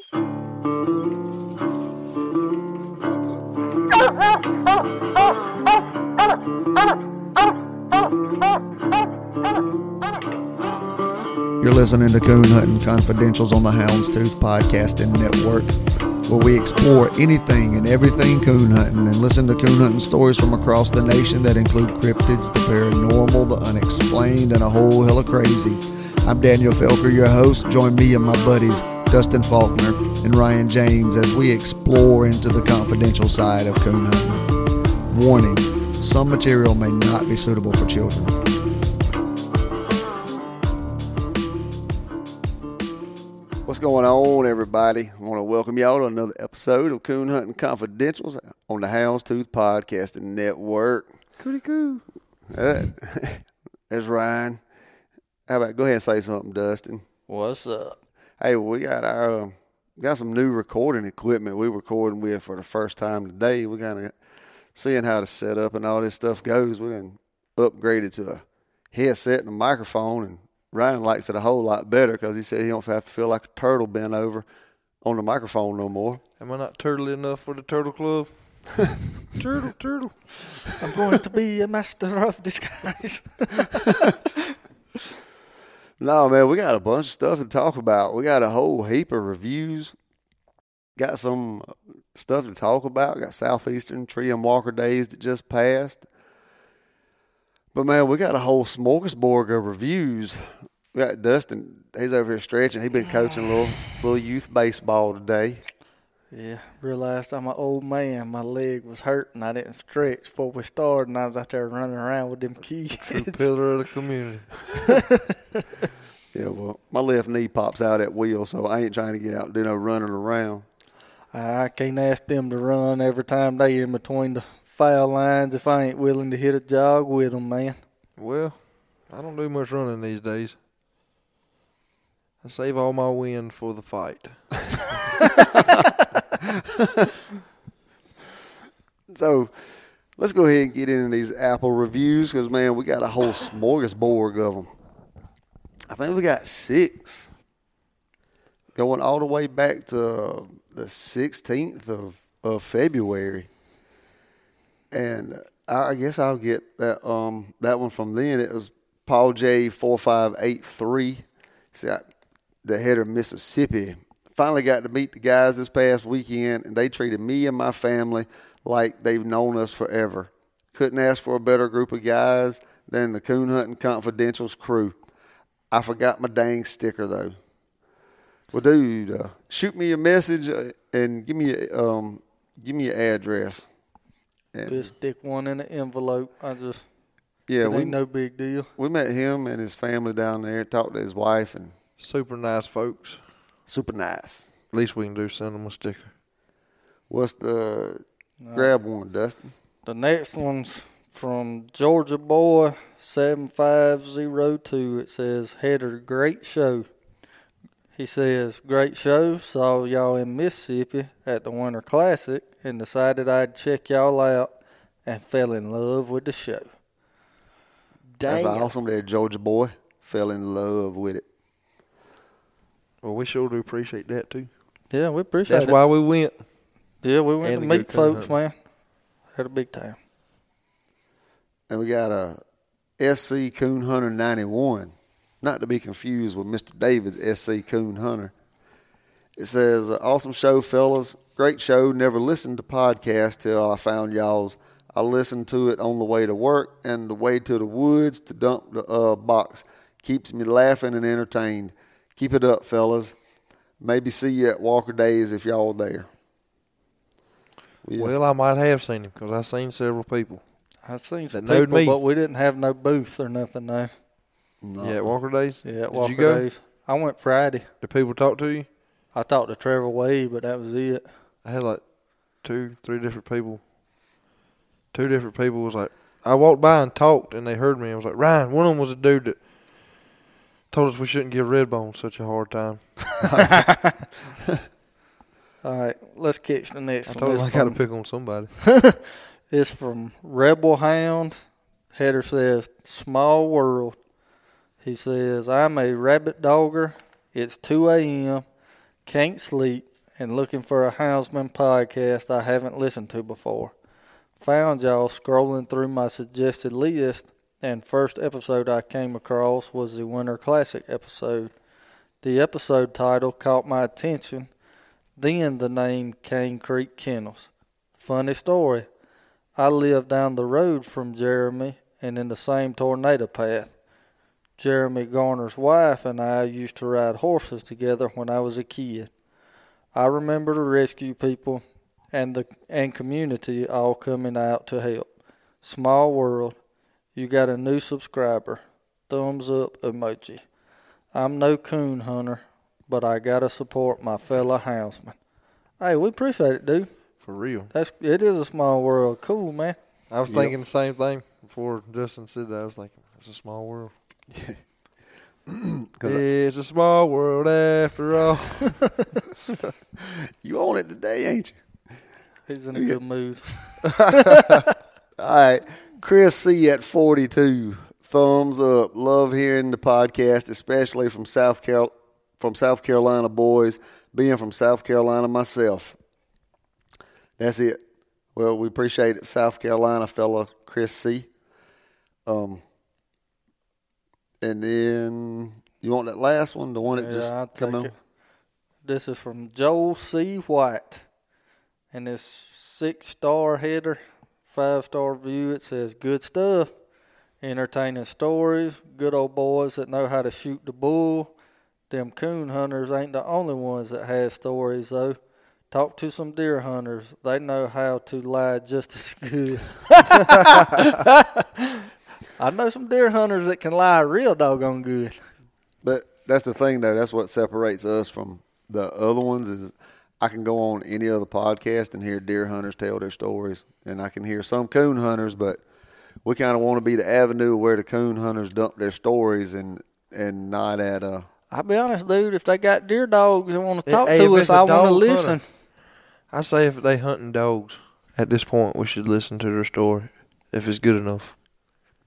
You're listening to Coon Hunting Confidentials on the Houndstooth Podcasting Network, where we explore anything and everything coon hunting and listen to coon hunting stories from across the nation that include cryptids, the paranormal, the unexplained, and a whole hell of crazy. I'm Daniel Felker, your host. Join me and my buddies Dustin Faulkner and Ryan James as we explore into the confidential side of coon hunting. Warning some material may not be suitable for children. What's going on, everybody? I want to welcome y'all to another episode of Coon Hunting Confidentials on the Houndstooth Podcasting Network. Cootie coo. Uh, There's Ryan. How about go ahead and say something, Dustin? What's up? Hey, we got our uh, got some new recording equipment we recording with for the first time today. We're kind of seeing how to set up and all this stuff goes. We done upgraded to a headset and a microphone, and Ryan likes it a whole lot better because he said he don't have to feel like a turtle bent over on the microphone no more. Am I not turtle enough for the turtle club? turtle, turtle. I'm going to be a master of disguise. No, man, we got a bunch of stuff to talk about. We got a whole heap of reviews. Got some stuff to talk about. Got Southeastern Treeing Walker Days that just passed. But man, we got a whole smorgasbord of reviews. We got Dustin. He's over here stretching. He's been coaching a little little youth baseball today. Yeah, realized I'm an old man. My leg was hurting. I didn't stretch before we started, and I was out there running around with them kids. pillar of the community. Yeah, well, my left knee pops out at wheel, so I ain't trying to get out and do no running around. I can't ask them to run every time they in between the foul lines if I ain't willing to hit a jog with them, man. Well, I don't do much running these days. I save all my wind for the fight. So let's go ahead and get into these Apple reviews because, man, we got a whole smorgasbord of them. I think we got six going all the way back to the 16th of, of February. And I guess I'll get that um that one from then. It was Paul J four five eight three. See, I, the header Mississippi. Finally got to meet the guys this past weekend, and they treated me and my family like they've known us forever. Couldn't ask for a better group of guys than the Coon Hunting Confidentials crew. I forgot my dang sticker though. Well, dude, uh, shoot me a message uh, and give me a, um give me your address. And, Just stick one in the envelope. I just yeah, it we ain't no big deal. we met him and his family down there. Talked to his wife and Super nice folks. Super nice. At least we can do send them a sticker. What's the grab one, Dustin? The next one's from Georgia Boy seven five zero two. It says header great show. He says great show. Saw y'all in Mississippi at the Winter Classic and decided I'd check y'all out and fell in love with the show. That's Dang. awesome. There, Georgia boy fell in love with it. Well, we sure do appreciate that too. Yeah, we appreciate That's it. why we went. yeah, we went and to meet folks, hunting. man. Had a big time. And we got a SC Coon Hunter 91, not to be confused with Mr. David's SC Coon Hunter. It says, Awesome show, fellas. Great show. Never listened to podcast till I found y'all's. I listened to it on the way to work and the way to the woods to dump the uh, box. Keeps me laughing and entertained. Keep it up, fellas. Maybe see you at Walker Days if y'all there. Yeah. Uh, well, I might have seen him because I've seen several people. I've seen some That knowed people, me. but we didn't have no booth or nothing there. No. Yeah, at Walker Days. Yeah, at Did Walker you go? Days. I went Friday. Did people talk to you? I talked to Trevor Wade, but that was it. I had like two, three different people. Two different people was like, I walked by and talked, and they heard me. I was like, Ryan. One of them was a dude that told us we shouldn't give Redbone such a hard time. All right, let's catch the next I one. told him This I got to pick on somebody. It's from Rebel Hound. Header says, Small world. He says, I'm a rabbit dogger. It's 2 a.m. Can't sleep. and looking for a houndsman podcast I haven't listened to before. Found y'all scrolling through my suggested list, and first episode I came across was the Winter Classic episode. The episode title caught my attention, then the name Cane Creek Kennels. Funny story. I live down the road from Jeremy and in the same tornado path. Jeremy Garner's wife and I used to ride horses together when I was a kid. I remember the rescue people and the and community all coming out to help. Small world. You got a new subscriber. Thumbs up emoji. I'm no coon hunter, but I gotta support my fellow houndsman. Hey, we appreciate it, dude. For real. That's it is a small world. Cool, man. I was Yep. thinking the same thing before Justin said that. I was like, it's a small world. 'Cause I- it's a small world after all. You own it today, ain't you? He's in a good mood. All right. Chris C at 42. Thumbs up. Love hearing the podcast, especially from South Carol from South Carolina boys, being from South Carolina myself. That's it. Well, we appreciate it, South Carolina fellow Chris C. Um, and then you want that last one, the one that just I'll come take it. This is from Joel C. White. And this six star header, five star view. It says, Good stuff. Entertaining stories. Good old boys that know how to shoot the bull. Them coon hunters ain't the only ones that have stories, though. Talk to some deer hunters. They know how to lie just as good. I know some deer hunters that can lie real doggone good. But that's the thing, though. That's what separates us from the other ones. Is I can go on any other podcast and hear deer hunters tell their stories, and I can hear some coon hunters, but we kind of want to be the avenue where the coon hunters dump their stories and and not at uh I'll be honest, dude. If they got deer dogs and want to talk Hey, to us, I want to listen. hunter. I say if they hunting dogs, at this point we should listen to their story if it's good enough.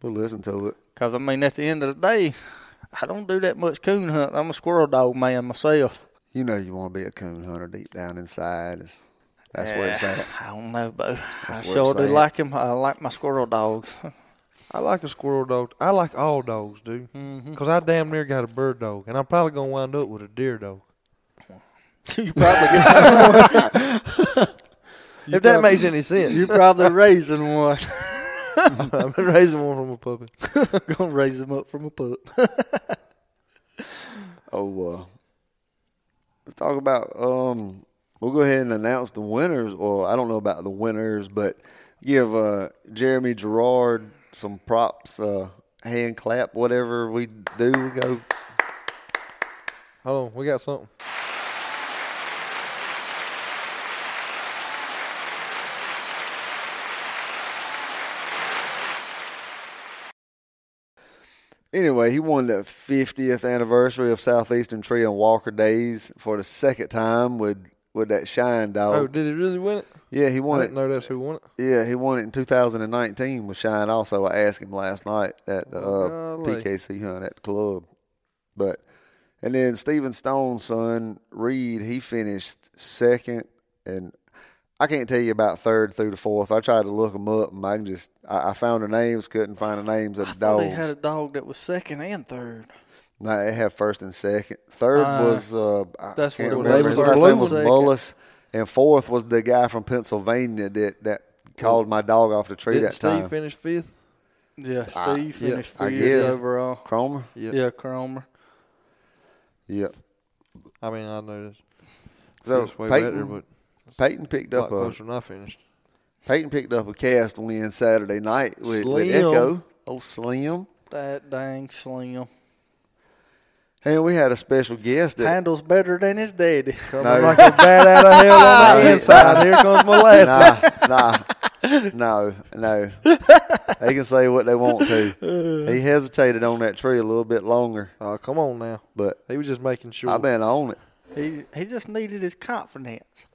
we'll listen to it. Because I mean, at the end of the day, I don't do that much coon hunt. I'm a squirrel dog man myself. You know, you want to be a coon hunter deep down inside. Is that's where it's at. I don't know, Bo. I That's where sure do at. like him. I like my squirrel dogs. I like a squirrel dog. I like all dogs, dude. Because I damn near got a bird dog, and I'm probably gonna wind up with a deer dog. you probably get, if that makes any sense. you're probably raising one. I've been raising one from a puppy. Gonna raise him up from a pup. Oh, uh, let's talk about. Um, we'll go ahead and announce the winners. Or I don't know about the winners, but give uh, Jeremy Gerard some props. Uh, hand clap, whatever we do. We go. Hold on, we got something. Anyway, he won the 50th anniversary of Southeastern Treeing Walker Days for the second time with with that Shine dog. Oh, did he really win it? yeah, he won it. didn't know that's who won it. Yeah, he won it in 2019 with Shine. Also, I asked him last night at the uh. PKC hunt at the club. But and then Stephen Stone's son Reed, he finished second, and I can't tell you about third through the fourth. I tried to look them up, and I can just I, I found the names, couldn't find the names of I the thought dogs. they had a dog that was second and third. No, they have first and second. Third Uh, was uh, I that's can't what it remember. was. His was last name was second. Mullis, and fourth was the guy from Pennsylvania that that called my dog off the tree Didn't that Steve time. finish fifth? Yeah, Ah, Steve yeah, finished I fifth guess. overall. Cromer. Yep. Yeah, Cromer. Yep. I mean, I know this. So It's way Peyton, better, but Peyton picked up a closer than I finished. Peyton picked up a cast win Saturday night with, with Slim. Echo. Oh, Slim. That dang slim. And we had a special guest that Handles better than his daddy. Coming No. like a bat out of hell on the inside. Here comes molasses. nah, nah, no, no. They can say what they want to. He hesitated on that tree a little bit longer, Oh, come on now. but He was just making sure. I've been on it. He he just needed his confidence.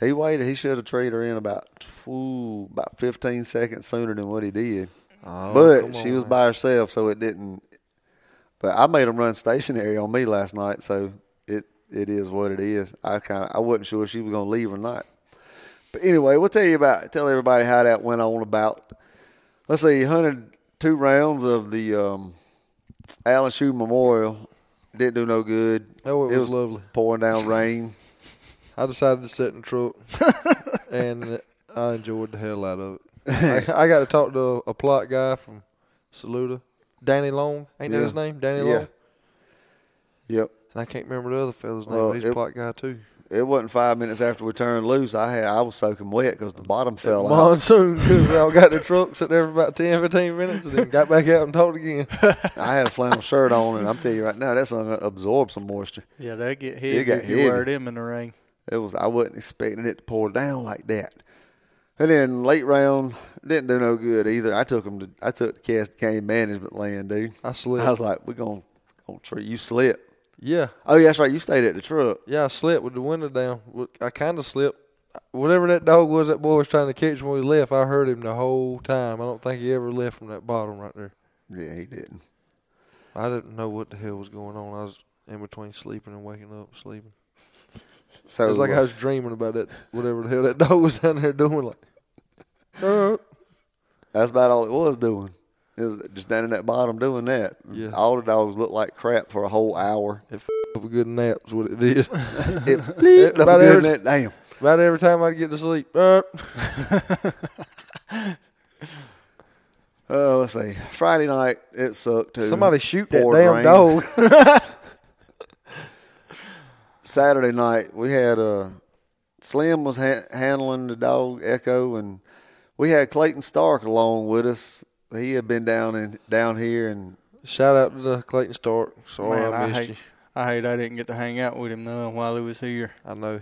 He waited. He should have treated her in about ooh, about 15 seconds sooner than what he did. Oh, but she on was now. by herself, so it didn't. But I made him run stationary on me last night, so it it is what it is. I kind of I wasn't sure if she was gonna leave or not. But anyway, we'll tell you about tell everybody how that went on about. Let's see, hunted two rounds of the um, Allen Shoe Memorial. Didn't do no good. Oh, it was lovely. Pouring down rain. I decided to sit in the truck, and I enjoyed the hell out of it. I, I got to talk to a Plott guy from Saluda, Danny Long. Ain't that Yeah. his name? Danny Yeah. Long. Yep. And I can't remember the other fella's name. Well, but he's a it- Plott guy too. It wasn't five minutes after we turned loose. I had I was soaking wet because the bottom fell out. Monsoon, because we all got the truck, sat there for about 10, 15 minutes, and then got back out and talked again. I had a flannel shirt on, and I'm telling you right now, that's gonna absorb some moisture. Yeah, they get It heavy got if you wear heavy. them in the rain. It was I wasn't expecting it to pour down like that. And then late round didn't do no good either. I took him to I took the cast cane management land, dude. I slipped. I was like, we're gonna gonna treat you slip. yeah, Oh yeah, that's right. You stayed at the truck. yeah, I slipped with the window down. I kind of slipped. Whatever that dog was that boy was trying to catch when we left, I heard him the whole time. I don't think he ever left from that bottom right there. Yeah, he didn't. I didn't know what the hell was going on. I was in between sleeping and waking up, sleeping. So It was like uh, I was dreaming about that, whatever the hell that dog was down there doing. Like, uh, that's about all it was doing. It was just down in that bottom doing that. Yeah. All the dogs looked like crap for a whole hour. it f- up a good nap's what it did. It bleeped up every- that damn. About every time I'd get to sleep, uh, Uh, let's see. Friday night it sucked too. somebody shoot that damn rain. dog. Saturday night we had uh, Slim was ha- handling the dog Echo, and we had Clayton Stark along with us. He had been down in down here, and Shout out to Clayton Stark. Sorry Man, I I missed hate- you. I hate I didn't get to hang out with him though while he was here. I know.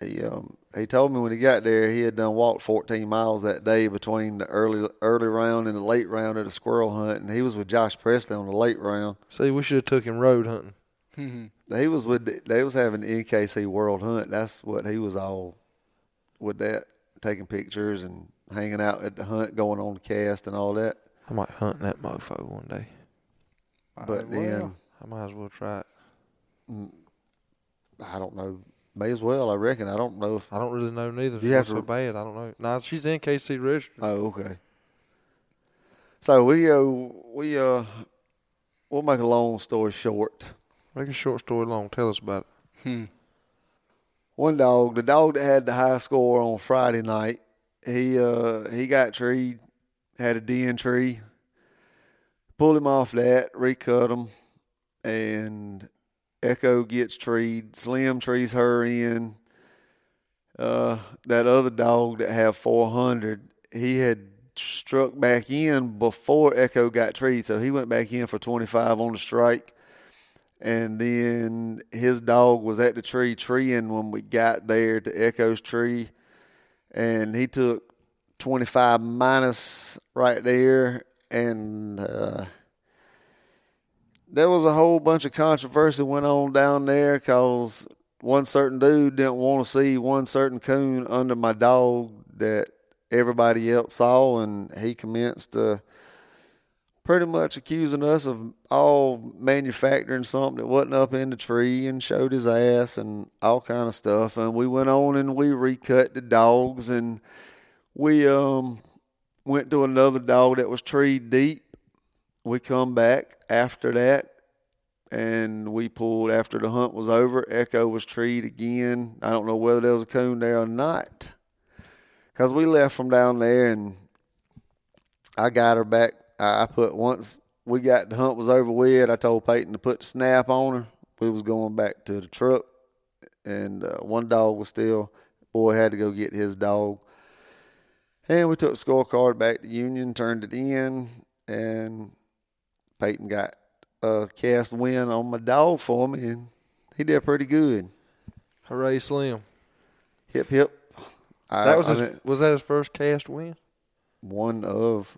he um, he told me when he got there he had done walked 14 miles that day between the early early round and the late round of the squirrel hunt, and he was with Josh Presley on the late round. See, we should have took him road hunting. He was with the, they was having the NKC World Hunt. That's what he was all with that, taking pictures and hanging out at the hunt, going on the cast and all that. I might hunt that mofo one day. But Uh, then well, I might as well try it. I don't know. May as well, I reckon. I don't know if. I don't really know neither. Do you have What's so to- bad? I don't know. Nah, she's NKC registered. Oh, okay. So we uh we uh we'll make a long story short. Make a short story long. Tell us about it. hmm. One dog, the dog that had the high score on Friday night, he uh he got treed, had a den tree, pulled him off that, recut him, and Echo gets treed. Slim trees her in. Uh, that other dog that had 400, he had struck back in before Echo got treed, so he went back in for 25 on the strike and then his dog was at the tree treeing when we got there to Echo's tree, and he took 25 minus right there, and uh, there was a whole bunch of controversy went on down there because one certain dude didn't want to see one certain coon under my dog that everybody else saw, and he commenced to pretty much accusing us of all manufacturing something that wasn't up in the tree and showed his ass and all kind of stuff. And we went on and we recut the dogs and we um went to another dog that was tree deep. We come back after that and we pulled after the hunt was over. Echo was treed again. I don't know whether there was a coon there or not. Cause we left from down there and I got her back. I put once we got the hunt was over with. I told Peyton to put the snap on her. We was going back to the truck, and uh, one dog was still. Boy had to go get his dog, and we took the scorecard back to Union, turned it in, and Peyton got a cast win on my dog for me, and he did pretty good. Hooray, Slim. Hip hip. I, That was I his, was that his first cast win? one of.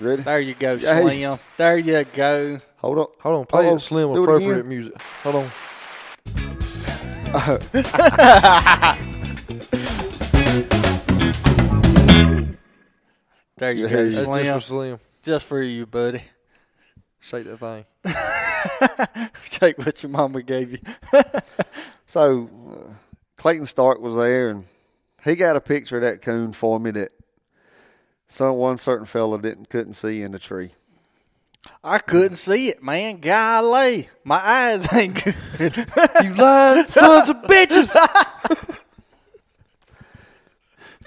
Ready? There you go, Hey. Slim. There you go. Hold on. Hold on, play Uh-oh. it Slim Do appropriate again. music. Hold on. There you Yeah, go, that's That's just Slim. for Slim. Just for you, buddy. Shake that thing. Take what your mama gave you. So uh, Clayton Stark was there, and he got a picture of that coon for me that some one certain fellow didn't couldn't see in the tree. I couldn't see it, man. Golly, my eyes ain't good. You lying sons of bitches.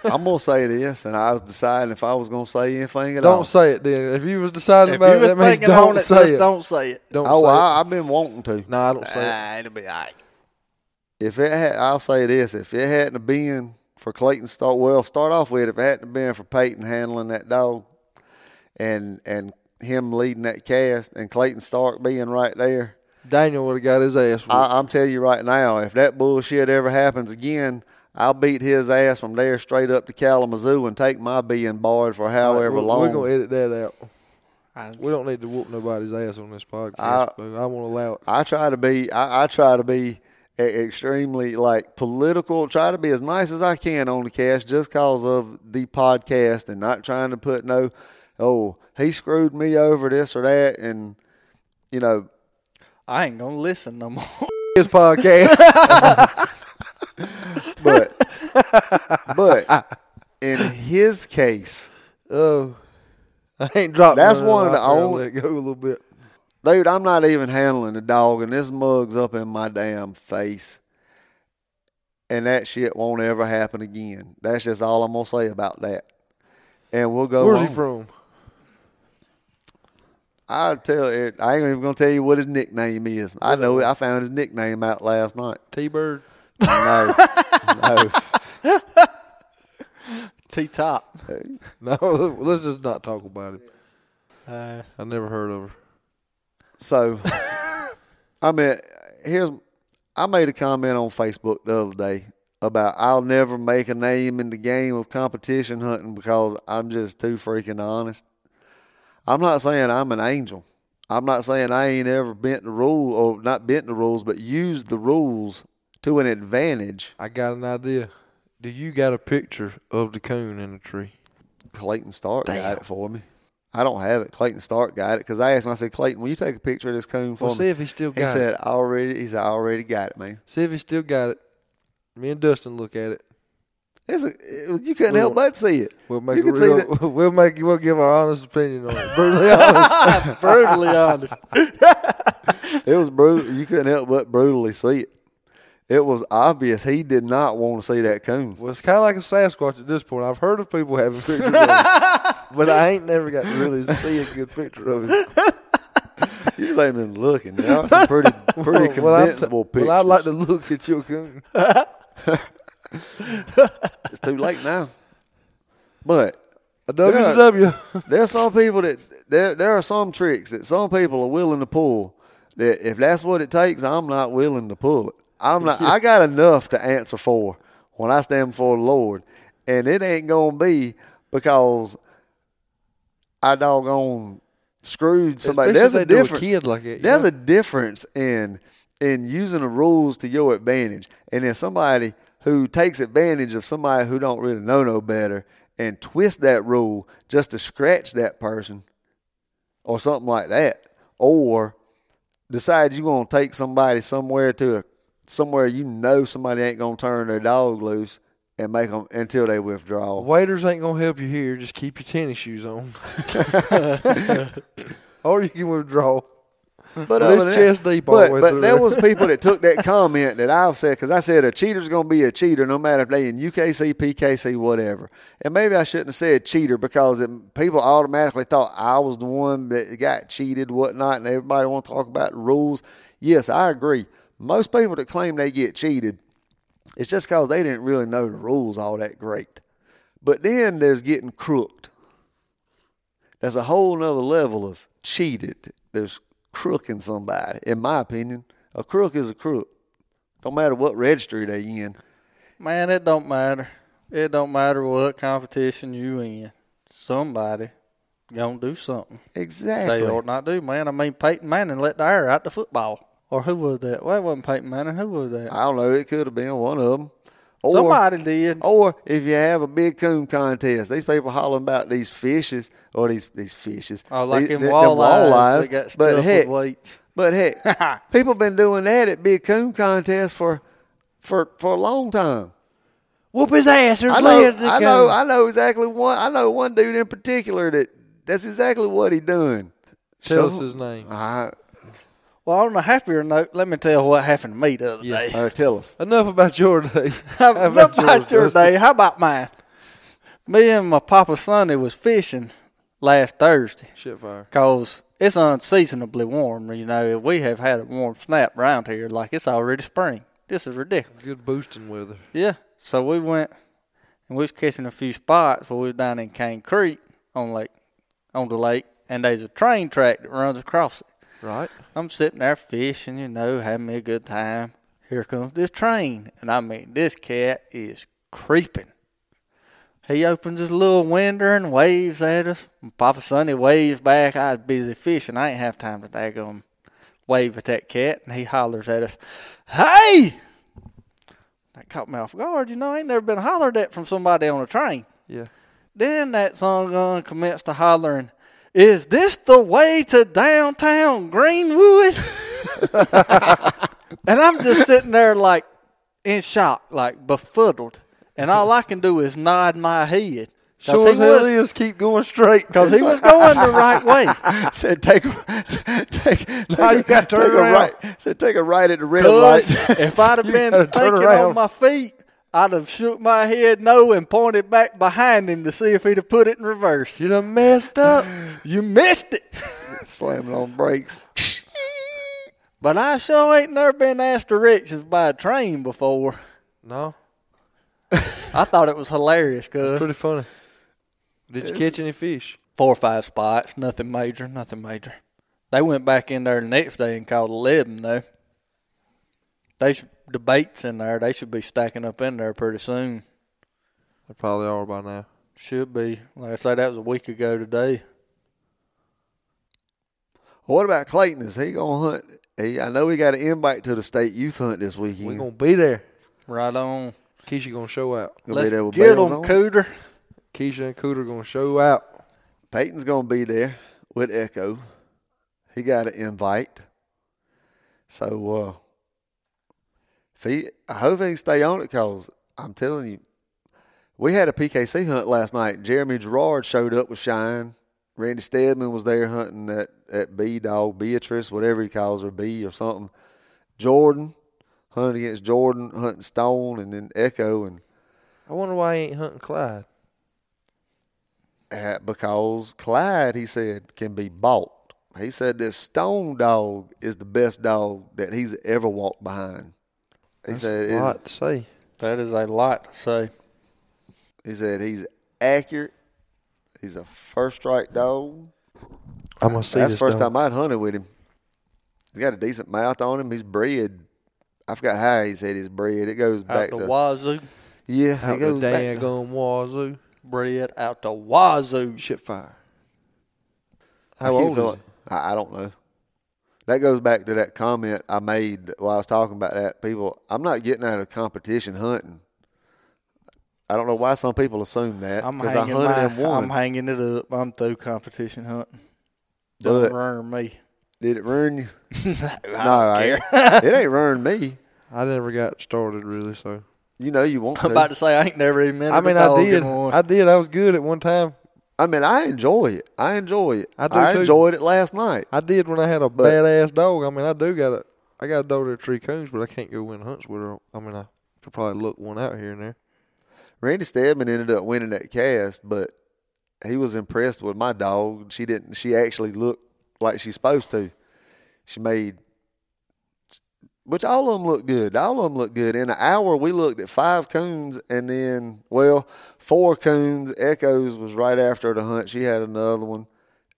I'm gonna say this, and I was deciding if I was gonna say anything at Don't all. say it then. If you was deciding if about you it, was that means don't on it, say just it. don't say it. Don't oh, say I, I've been wanting to. it. Nah, I don't say it. Ah, it'll be all right. If it had, I'll say this: if it hadn't been for Clayton Stark, well, start off with if it hadn't been for Peyton handling that dog, and and him leading that cast, and Clayton Stark being right there. Daniel would have got his ass. whooped. I, I'm telling you right now, if that bullshit ever happens again, I'll beat his ass from there straight up to Kalamazoo and take my being barred for however we're, long. We're gonna edit that out. I- We don't need to whoop nobody's ass on this podcast. I- but I won't allow it. I try to be. I, I try to be extremely like political. Try to be as nice as I can on the cast, just cause of the podcast, and not trying to put no. Oh, he screwed me over this or that, and you know. I ain't gonna listen no more. His podcast. But but in his case, oh, I ain't dropped. That's one of the I only- Let go a little bit. Dude, I'm not even handling the dog, and this mug's up in my damn face. And that shit won't ever happen again. That's just all I'm gonna say about that. And we'll go. Where's on. he from? I'll tell it. I ain't even gonna tell you what his nickname is. I know it. I found his nickname out last night. T Bird. No, no. T top. No, let's just not talk about it. Uh, I never heard of her. So, I mean, here's. I made a comment on Facebook the other day about I'll never make a name in the game of competition hunting because I'm just too freaking honest. I'm not saying I'm an angel. I'm not saying I ain't ever bent the rule or not bent the rules, but used the rules to an advantage. I got an idea. Do you got a picture of the coon in the tree? Clayton Stark got it for me. I don't have it. Clayton Stark got it because I asked him. I said, Clayton, will you take a picture of this coon for Well, see if he still He got said, it. "I already." He said, "I already got it, man." See if he still got it. Me and Dustin look at it. It's a, it- you couldn't We'll- help but see it. We'll make You can see real, that- We'll make. We'll give our honest opinion on it. Brutally honest. brutally honest. It was brutal. You couldn't help but brutally see it. It was obvious he did not want to see that coon. Well, it's kind of like a Sasquatch at this point. I've heard of people having pictures of it, but I ain't never got to really see a good picture of it. You just ain't been looking. There are some pretty pretty Well, convincible pictures. Well, I'd like to look at your coon. It's too late now. But A WCW. there are some people that there there are some tricks that some people are willing to pull. That if that's what it takes, I'm not willing to pull it. I'm not. I got enough to answer for when I stand before the Lord, and it ain't gonna be because I doggone screwed somebody. Especially There's a a difference. kid like you There's know? a difference in in using the rules to your advantage, and then somebody who takes advantage of somebody who don't really know no better and twist that rule just to scratch that person or something like that, or decide you're gonna take somebody somewhere to a, somewhere you know somebody ain't gonna turn their dog loose and make them until they withdraw. Waders ain't gonna help you here. Just keep your tennis shoes on, or you can withdraw. But other it's chest deep but, but there was people that took that comment that I've said because I said a cheater's going to be a cheater no matter if they in UKC, PKC, whatever. And maybe I shouldn't have said cheater because it, people automatically thought I was the one that got cheated, whatnot, and everybody want to talk about the rules. Yes, I agree. Most people that claim they get cheated, it's just because they didn't really know the rules all that great. But then there's getting crooked. That's a whole nother level of cheated. There's crooking somebody, in my opinion. A crook is a crook. Don't matter what registry they in. Man, it don't matter. It don't matter what competition you in. Somebody gonna do something. Exactly. They ought not do, man. I mean, Peyton Manning let the air out the football. Or who was that? Well, it wasn't Peyton Manning. Who was that? I don't know. It could have been one of them. Or, Somebody did. Or if you have a big coon contest, these people hollering about these fishes or these these fishes. Oh, like these, in walleyes, got but heck, with weights. But heck, people been doing that at big coon contests for for for a long time. Whoop his ass. There's I know, I know, I know exactly one. I know one dude in particular that that's exactly what he done. Tell So- us his name. I, Well, on a happier note, let me tell you what happened to me the other day. uh, tell us. Enough about your day. How How about, about your yours, day? How about mine? Me and my papa Sonny was fishing last Thursday Shit fire. because it's unseasonably warm. You know, we have had a warm snap around here like it's already spring. This is ridiculous. Good boosting weather. Yeah. So we went and we was catching a few spots where we was down in Cane Creek on lake on the lake and there's a train track that runs across it. Right? I'm sitting there fishing, you know, having me a good time. Here comes this train. And I mean this cat is creeping. He opens his little window and waves at us. And Papa Sonny waves back. I was busy fishing. I ain't have time to daggone wave at that cat. And he hollers at us, Hey! That caught me off guard. You know, I ain't never been hollered at from somebody on a train. Yeah. Then that son gun uh, commenced to hollering, Is this the way to downtown Greenwood? and I'm just sitting there like in shock, like befuddled. And all I can do is nod my head. Sure he as hell was, is. Keep going straight. Cause he was going the right way. Said take a- take. Now you gotta turn take a around. right. Said take a right at the red light. If I'd have been turn thinking on my feet, I'd have shook my head no and pointed back behind him to see if he'd have put it in reverse. You done messed up. You missed it. Slamming on brakes. But I sure ain't never been asked directions by a train before. no. I thought it was hilarious, cuz. Pretty funny. Did you catch any fish? Four or five spots, nothing major, nothing major. They went back in there the next day and caught 11, though. They should, the baits in there, they should be stacking up in there pretty soon. They probably are by now. Should be. Like I say, that was a week ago today. What about Clayton? Is he gonna hunt? He, I know he got an invite to the state youth hunt this weekend. We're gonna be there. Right on. Keisha gonna show out. Gonna Let's there with get bells them, on. Cooter. Keisha and Cooter gonna show out. Peyton's gonna be there with Echo. He got an invite. So uh if he I hope he stay on it because I'm telling you, we had a PKC hunt last night. Jeremy Gerard showed up with Shine. Randy Stedman was there hunting at, at B Dog, Beatrice, whatever he calls her, B or something. Jordan, hunting against Jordan, hunting Stone, and then Echo and I wonder why he ain't hunting Clyde. uh, because Clyde, he said, can be bought. He said this Stone dog is the best dog that he's ever walked behind. He That's said, a is- lot to say. That is a lot to say. he said he's accurate. He's a first strike dog. I'm gonna see That's the first dog. time I'd hunted with him. He's got a decent mouth on him. He's bred. I forgot how he said he's bred. It goes Out back the to wazoo. yeah. Out it the goes back to, daggone wazoo. Bred out the wazoo. Shit fire. I How old feel is it. I, I don't know. That goes back to that comment I made while I was talking about that. People, I'm not getting out of competition hunting. I don't know why some people assume that I'm because I hanging, hunted my, and won. I'm hanging it up. I'm through competition hunting. Do Don't it. ruin me. Did it ruin you? I no, don't I care. it ain't ruined me. I never got started really, so You know you want I'm to. about to say I ain't never even I mean I did. I did. I was good at one time. I mean, I enjoy it. I enjoy it. I do too. enjoyed it last night. I did when I had a But- badass dog. I mean I do got a I got a dog that tree coons, but I can't go win hunts with her. I mean I could probably look one out here and there. Randy Stedman ended up winning that cast, but he was impressed with my dog. She didn't. She actually looked like she's supposed to. She made, which all of them looked good. All of them looked good. In an hour, we looked at five coons, and then well, four coons. Echoes was right after the hunt. She had another one,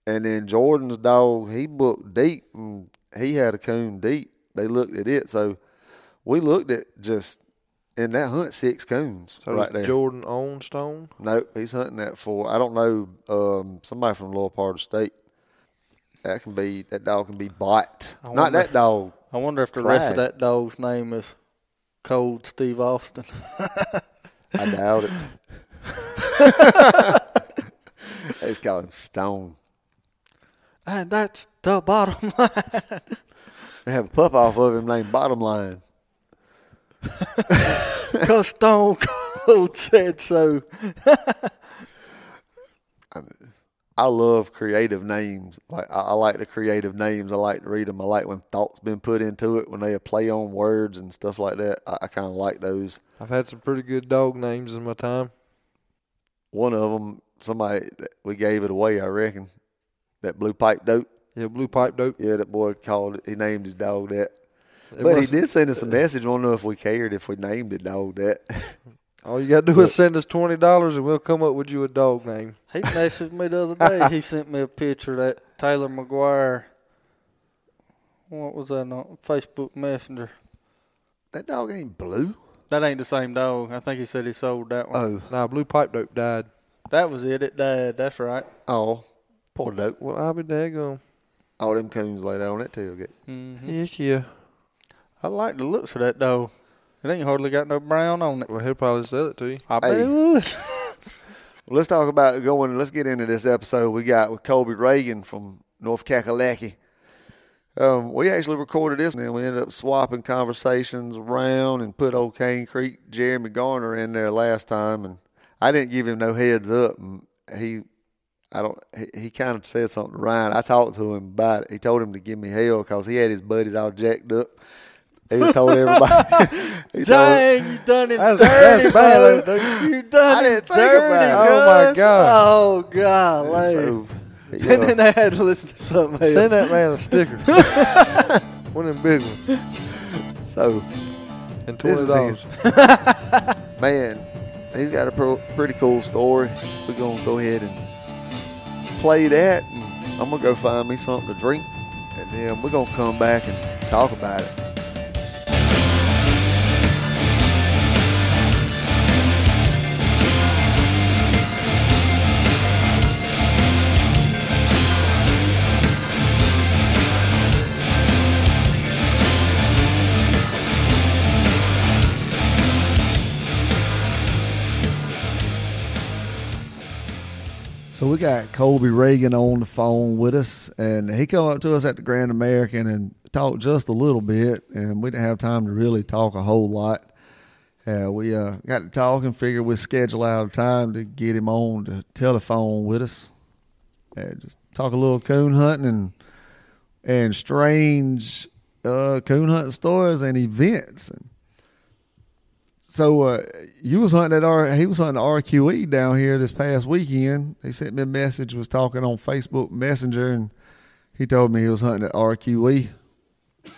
and then Jordan's dog he booked deep, and he had a coon deep. They looked at it, so we looked at just in that hunt six coons So right there. Jordan on stone. Nope, he's hunting that for I don't know um, somebody from the lower part of the state. That can be that dog can be bought. Not that dog. I wonder if the rest of that dog's name is Cold Steve Austin. I doubt it. they just call him Stone. and that's the bottom line. They have a pup off of him named Bottom Line. Cause Stone Cold said so. I love creative names. Like I, I like the creative names. I like to read them. I like when thoughts been put into it, when they play on words and stuff like that. I, I kind of like those. I've had some pretty good dog names in my time. One of them, somebody we gave it away. I reckon that blue pipe dope. Yeah, blue pipe dope. Yeah, that boy called. He named his dog that. It But he did send us a message. I don't know if we cared if we named the dog that. All you got to do is send us twenty dollars, and we'll come up with you a dog name. He messaged me the other day. He sent me a picture of that Taylor McGuire. What was that on Facebook Messenger? that dog ain't blue. That ain't the same dog. I think he said he sold that one. Oh, Nah, blue pipe dope died. That was it. It died. That's right. oh, poor dope. Well, I'll be daggone. All them coons laid out on that tailgate. hmm Yes, yeah. I like the looks of that dog. It ain't hardly got no brown on it. Well, he'll probably sell it to you. I bet Hey. it would. Well, let's talk about going. Let's get into this episode we got with Colby Reagan from North Kakalaki. Um, we actually recorded this, and then we ended up swapping conversations around and put old Cane Creek Jeremy Garner in there last time, and I didn't give him no heads up. And he, I don't. He, he kind of said something to Ryan. I talked to him about it. He told him to give me hell because he had his buddies all jacked up. He told everybody. he told, Dang, you done it That's- dirty, that's bad, bro. You done I it didn't think dirty, about it. Oh, my God. Oh, golly. so, And yeah. then I had to listen to something else. Send that man a sticker. One of them big ones. so And twenty dollars. man, he's got a pro- pretty cool story. We're gonna go ahead and play that, and I'm gonna go find me something to drink, and then we're gonna come back and talk about it. So we got Colby Reagan on the phone with us, and he come up to us at the Grand American and talked just a little bit, and we didn't have time to really talk a whole lot. Uh, we uh, got to talk and figured we'd schedule out a time to get him on the telephone with us. Uh, just talk a little coon hunting and and strange uh, coon hunting stories and events. And so uh, you was hunting at R. He was hunting RQE down here this past weekend. He sent me a message. Was talking on Facebook Messenger, and he told me he was hunting at RQE.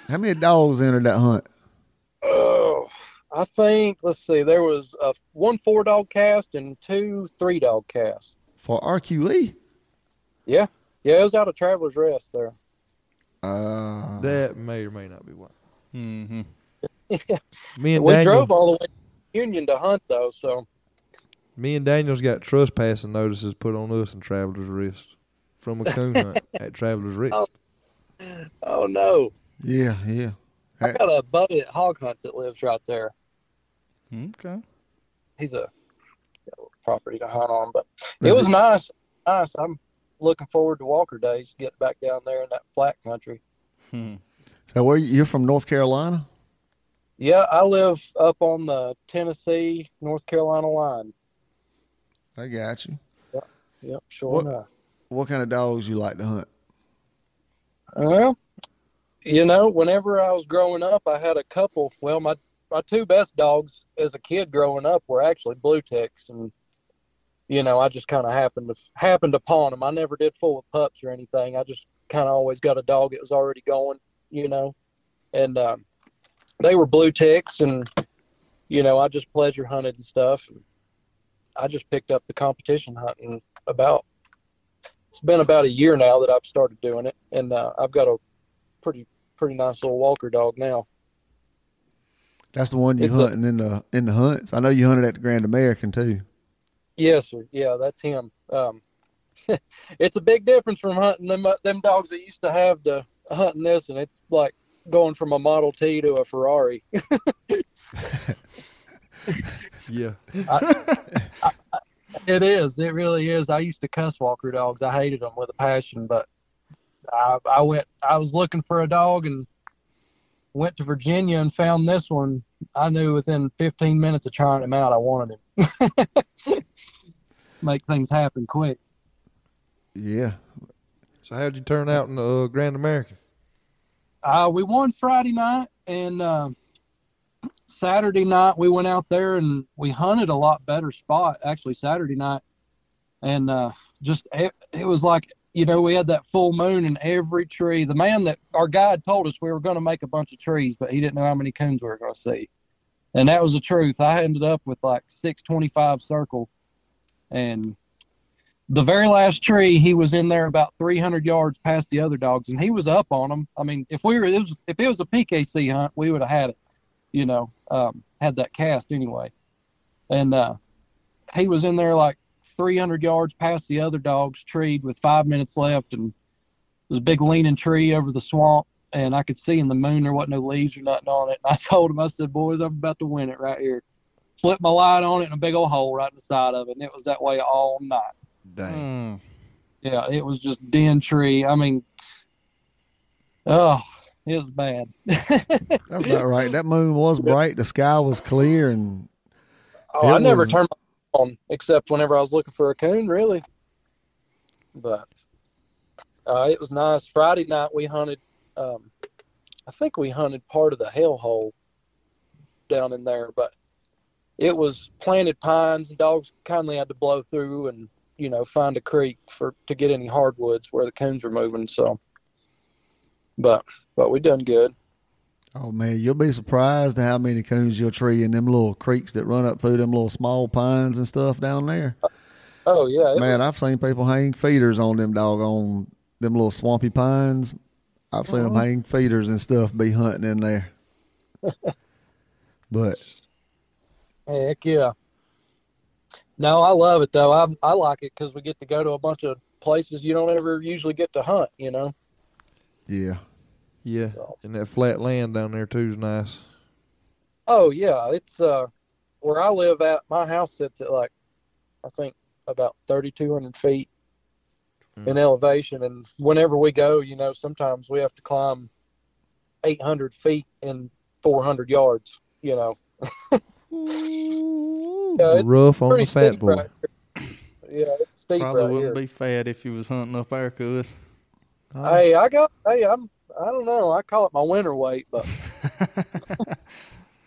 How many dogs entered that hunt? Oh, I think let's see. There was a one four dog cast and two three dog casts. For RQE? Yeah, yeah, it was out of Travelers Rest there. Uh, That may or may not be one. Mm-hmm. Me and we Daniel, drove all the way to Union to hunt though, so me and Daniel's got trespassing notices put on us and Traveler's Rest from a coon hunt at Traveler's Rest. oh no. yeah, yeah. I got a buddy at Hog Hunts that lives right there. Okay. He's a got a little property to hunt on, but Is it was it- nice. Nice. I'm looking forward to Walker Days. Get back down there in that flat country. Hmm. So where you're from? North Carolina? Yeah, I live up on the Tennessee North Carolina line. I got you. Yep, sure What- enough. What kind of dogs you like to hunt? Well, you know, whenever I was growing up, I had a couple. Well, my my two best dogs as a kid growing up were actually blue ticks, and you know, I just kind of happened to happened upon them. I never did full with pups or anything. I just kind of always got a dog that was already going, you know, and um, they were blue ticks, and you know, I just pleasure hunted and stuff. And I just picked up the competition hunting about. It's been about a year now that I've started doing it, and uh, I've got a pretty pretty nice little Walker dog now. That's the one you It's a- hunting in the in the hunts. I know you hunted at the Grand American too. Yes, sir. Yeah, that's him. Um, it's a big difference from hunting them uh, them dogs that used to have to hunting this, and it's like going from a Model T to a Ferrari. Yeah. It is. It really is. I used to cuss Walker dogs. I hated them with a passion, but I, I went. I was looking for a dog, and went to Virginia and found this one, I knew within 15 minutes of trying him out, I wanted him. Make things happen quick. Yeah. So how'd you turn out in the uh, Grand American? Uh, we won Friday night, and uh, Saturday night we went out there and we hunted a lot better spot actually Saturday night, and uh, just it, it was like you know we had that full moon in every tree. The man that our guide told us we were going to make a bunch of trees, but he didn't know how many coons we were going to see, and that was the truth. I ended up with like six twenty-five circle, and the very last tree, he was in there about 300 yards past the other dogs, and he was up on them. I mean, if we were, it was, if it was a PKC hunt, we would have had it, you know, um, had that cast anyway. And uh, he was in there like 300 yards past the other dogs, treed with five minutes left, and there's a big leaning tree over the swamp, and I could see in the moon there wasn't no leaves or nothing on it. And I told him, I said, boys, I'm about to win it right here. Flipped my light on it, and a big old hole right in the side of it, and it was that way all night. Dang. Mm. Yeah, it was just den tree. I mean, oh, it was bad. That's about right. That moon was bright. The sky was clear, and Oh, It I never was- turned on except whenever I was looking for a coon, really. But uh, it was nice. Friday night we hunted. Um, I think we hunted part of the hellhole down in there, but it was planted pines, and dogs kindly had to blow through and you know find a creek for to get any hardwoods where the coons were moving. So, but but we done good. oh man, you'll be surprised how many coons you'll tree in them little creeks that run up through them little small pines and stuff down there. Oh yeah, Man, I've seen people hang feeders on them doggone them little swampy pines. I've seen them Mhm. hang feeders and stuff be hunting in there. but Heck yeah. No, I love it though. I I like it because we get to go to a bunch of places you don't ever usually get to hunt. You know. yeah, Yeah. So- And that flat land down there too is nice. Oh yeah, it's uh where I live at. My house sits at like I think about thirty two hundred feet in Mm. elevation, and whenever we go, you know, sometimes we have to climb eight hundred feet in four hundred yards. You know. Yeah, it's Rough on the fat steep boy. right. Yeah, it's steep Probably right wouldn't here. be fat if you was hunting up there, cuz. Oh, Hey, I got. Hey, I'm. I don't know. I call it my winter weight, but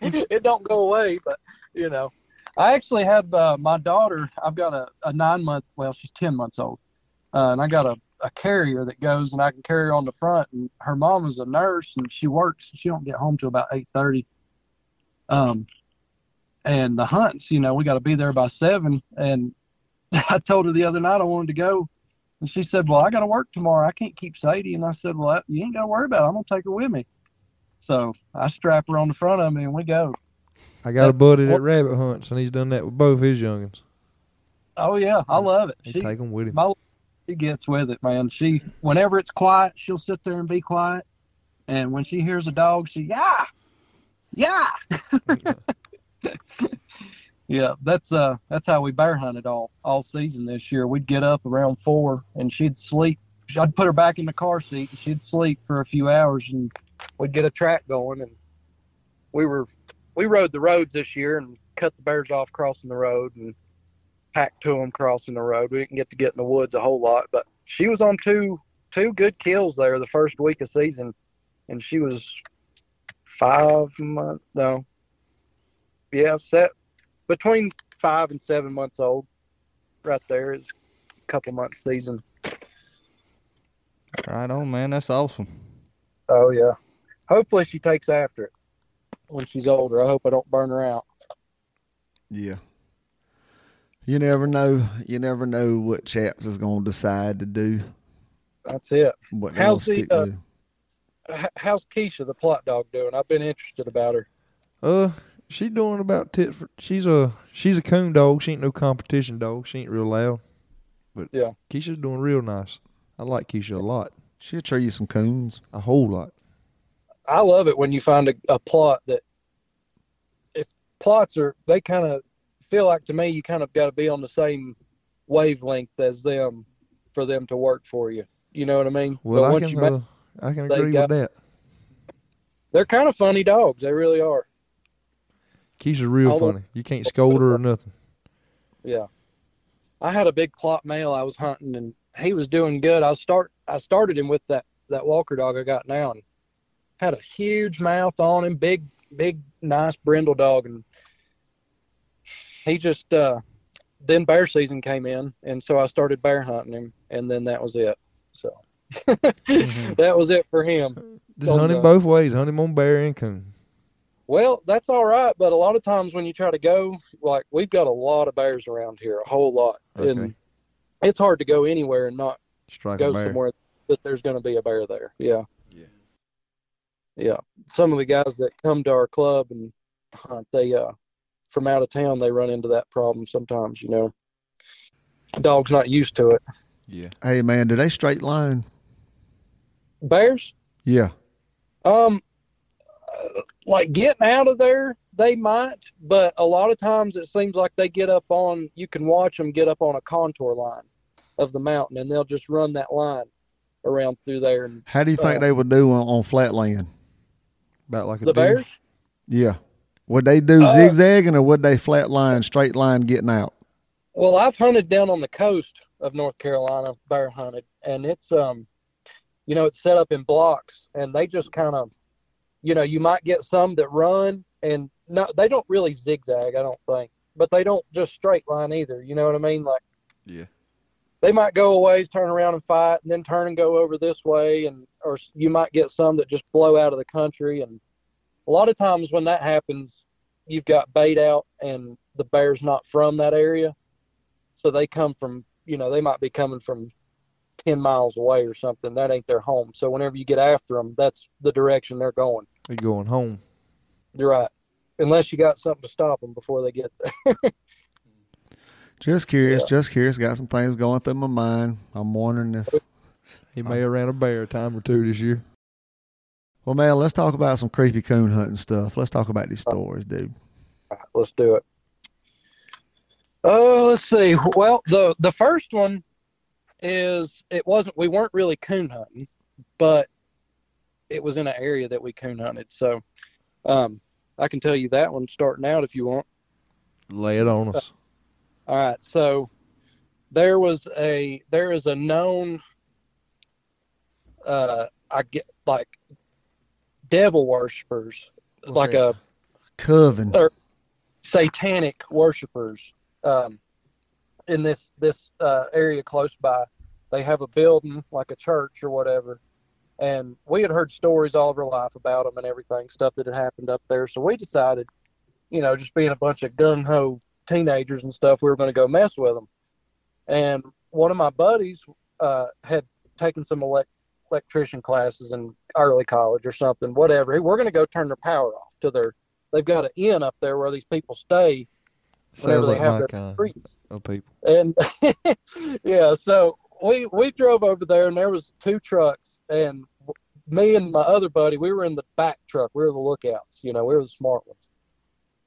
it don't go away. But you know, I actually had uh, my daughter. I've got a, a nine month. Well, she's ten months old, uh, and I got a, a carrier that goes and I can carry her on the front. And her mom is a nurse and she works. She don't get home till about eight thirty. Um, and the hunts, you know, we got to be there by seven. And I told her the other night I wanted to go, and she said, "Well, I got to work tomorrow. I can't keep Sadie." And I said, "Well, you ain't got to worry about it. I'm gonna take her with me." So I strap her on the front of me, and we go. I got a buddy that rabbit hunts, and he's done that with both his youngins. Oh yeah, I love it. He She take them with him. my she gets with it, man. She whenever it's quiet, she'll sit there and be quiet, and when she hears a dog, she yeah, yeah. Yeah, that's uh that's how we bear hunted all all season this year. We'd get up around four and she'd sleep. I'd put her back in the car seat and she'd sleep for a few hours and we'd get a track going and we were we rode the roads this year and cut the bears off crossing the road and packed to them crossing the road. We didn't get to get in the woods a whole lot, but she was on two two good kills there the first week of season and she was five months no yeah set between five and seven months old. Right there is a couple months season. Right on, man. That's awesome. Oh yeah. Hopefully she takes after it when she's older. I hope I don't burn her out. yeah. You never know. You never know what chaps is going to decide to do. That's it. What How's gonna the, uh, how's Keisha, the Plott dog, doing? I've been interested about her. Uh, she doing about tit for. She's a she's a coon dog. She ain't no competition dog. She ain't real loud. But Yeah. Keisha's doing real nice. I like Keisha a lot, She'll tree you some coons. a whole lot. I love it when you find a, a Plott that if Plotts are they kind of feel like to me you kind of got to be on the same wavelength as them for them to work for you. You know what I mean? Well, But I once can you make- uh, I can agree got- with that. they're kind of funny dogs. They really are. Keisha's real Although- funny. You can't scold her or nothing. Yeah. I had a big Plott male I was hunting and he was doing good. I start I started him with that that Walker dog I got now and had a huge mouth on him, big big nice brindle dog and he just uh then bear season came in and so I started bear hunting him and then that was it. So that was it for him. Just On hunt him both ways. Hunt him on bear and coon. Well, that's all right, but a lot of times when you try to go, like we've got a lot of bears around here, a whole lot, Okay. and it's hard to go anywhere and not Strike go somewhere that there's going to be a bear there. Yeah. Yeah. Yeah. Some of the guys that come to our club and hunt, they uh from out of town, they run into that problem sometimes. You know, dog's not used to it. Yeah. Hey man, do they straight line? Bears, Yeah. um, like getting out of there, they might, but a lot of times it seems like they get up on. You can watch them get up on a contour line of the mountain, and they'll just run that line around through there. And How do you think Uh, they would do on, on flat land? About like a the deer. bears, Yeah. Would they do Uh, zigzagging or would they flat line, straight line getting out? Well, I've hunted down on the coast of North Carolina, bear hunted, and it's um, you know, it's set up in blocks, and they just kind of, you know, you might get some that run, and no, they don't really zigzag, I don't think, but they don't just straight line either. You know what I mean? Like Yeah. they might go a ways, turn around and fight, and then turn and go over this way, and or you might get some that just blow out of the country, and a lot of times when that happens, you've got bait out, and the bear's not from that area so they come from you know they might be coming from 10 miles away or something that ain't their home so whenever you get after them that's the direction they're going They going home. you're right unless you got something to stop them before they get there Just curious, Yeah. just curious. Got some things going through my mind. I'm wondering if. He may have ran a bear a time or two this year. Well, man, let's talk about some creepy coon hunting stuff. Let's talk about these stories, dude. All right, let's do it oh let's see well the the first one is it wasn't we weren't really coon hunting but it was in an area that we coon hunted so um i can tell you that one starting out if you want Lay it on us. All right, so there was a there is a known uh I get like devil worshippers, What's like that? a Coven. Uh, satanic worshippers um in this this uh area close by. They have a building like a church or whatever. And we had heard stories all of our life about them and everything, stuff that had happened up there. So we decided, you know, just being a bunch of gung ho teenagers and stuff, we were going to go mess with them. And one of my buddies uh, had taken some elect- electrician classes in early college or something, whatever. We're going to go turn their power off to their. They've got an inn up there where these people stay whenever Sounds they like have their kind streets. of people. And yeah, so we we drove over there, and there was two trucks, and me and my other buddy, we were in the back truck. We were the lookouts. You know, we were the smart ones.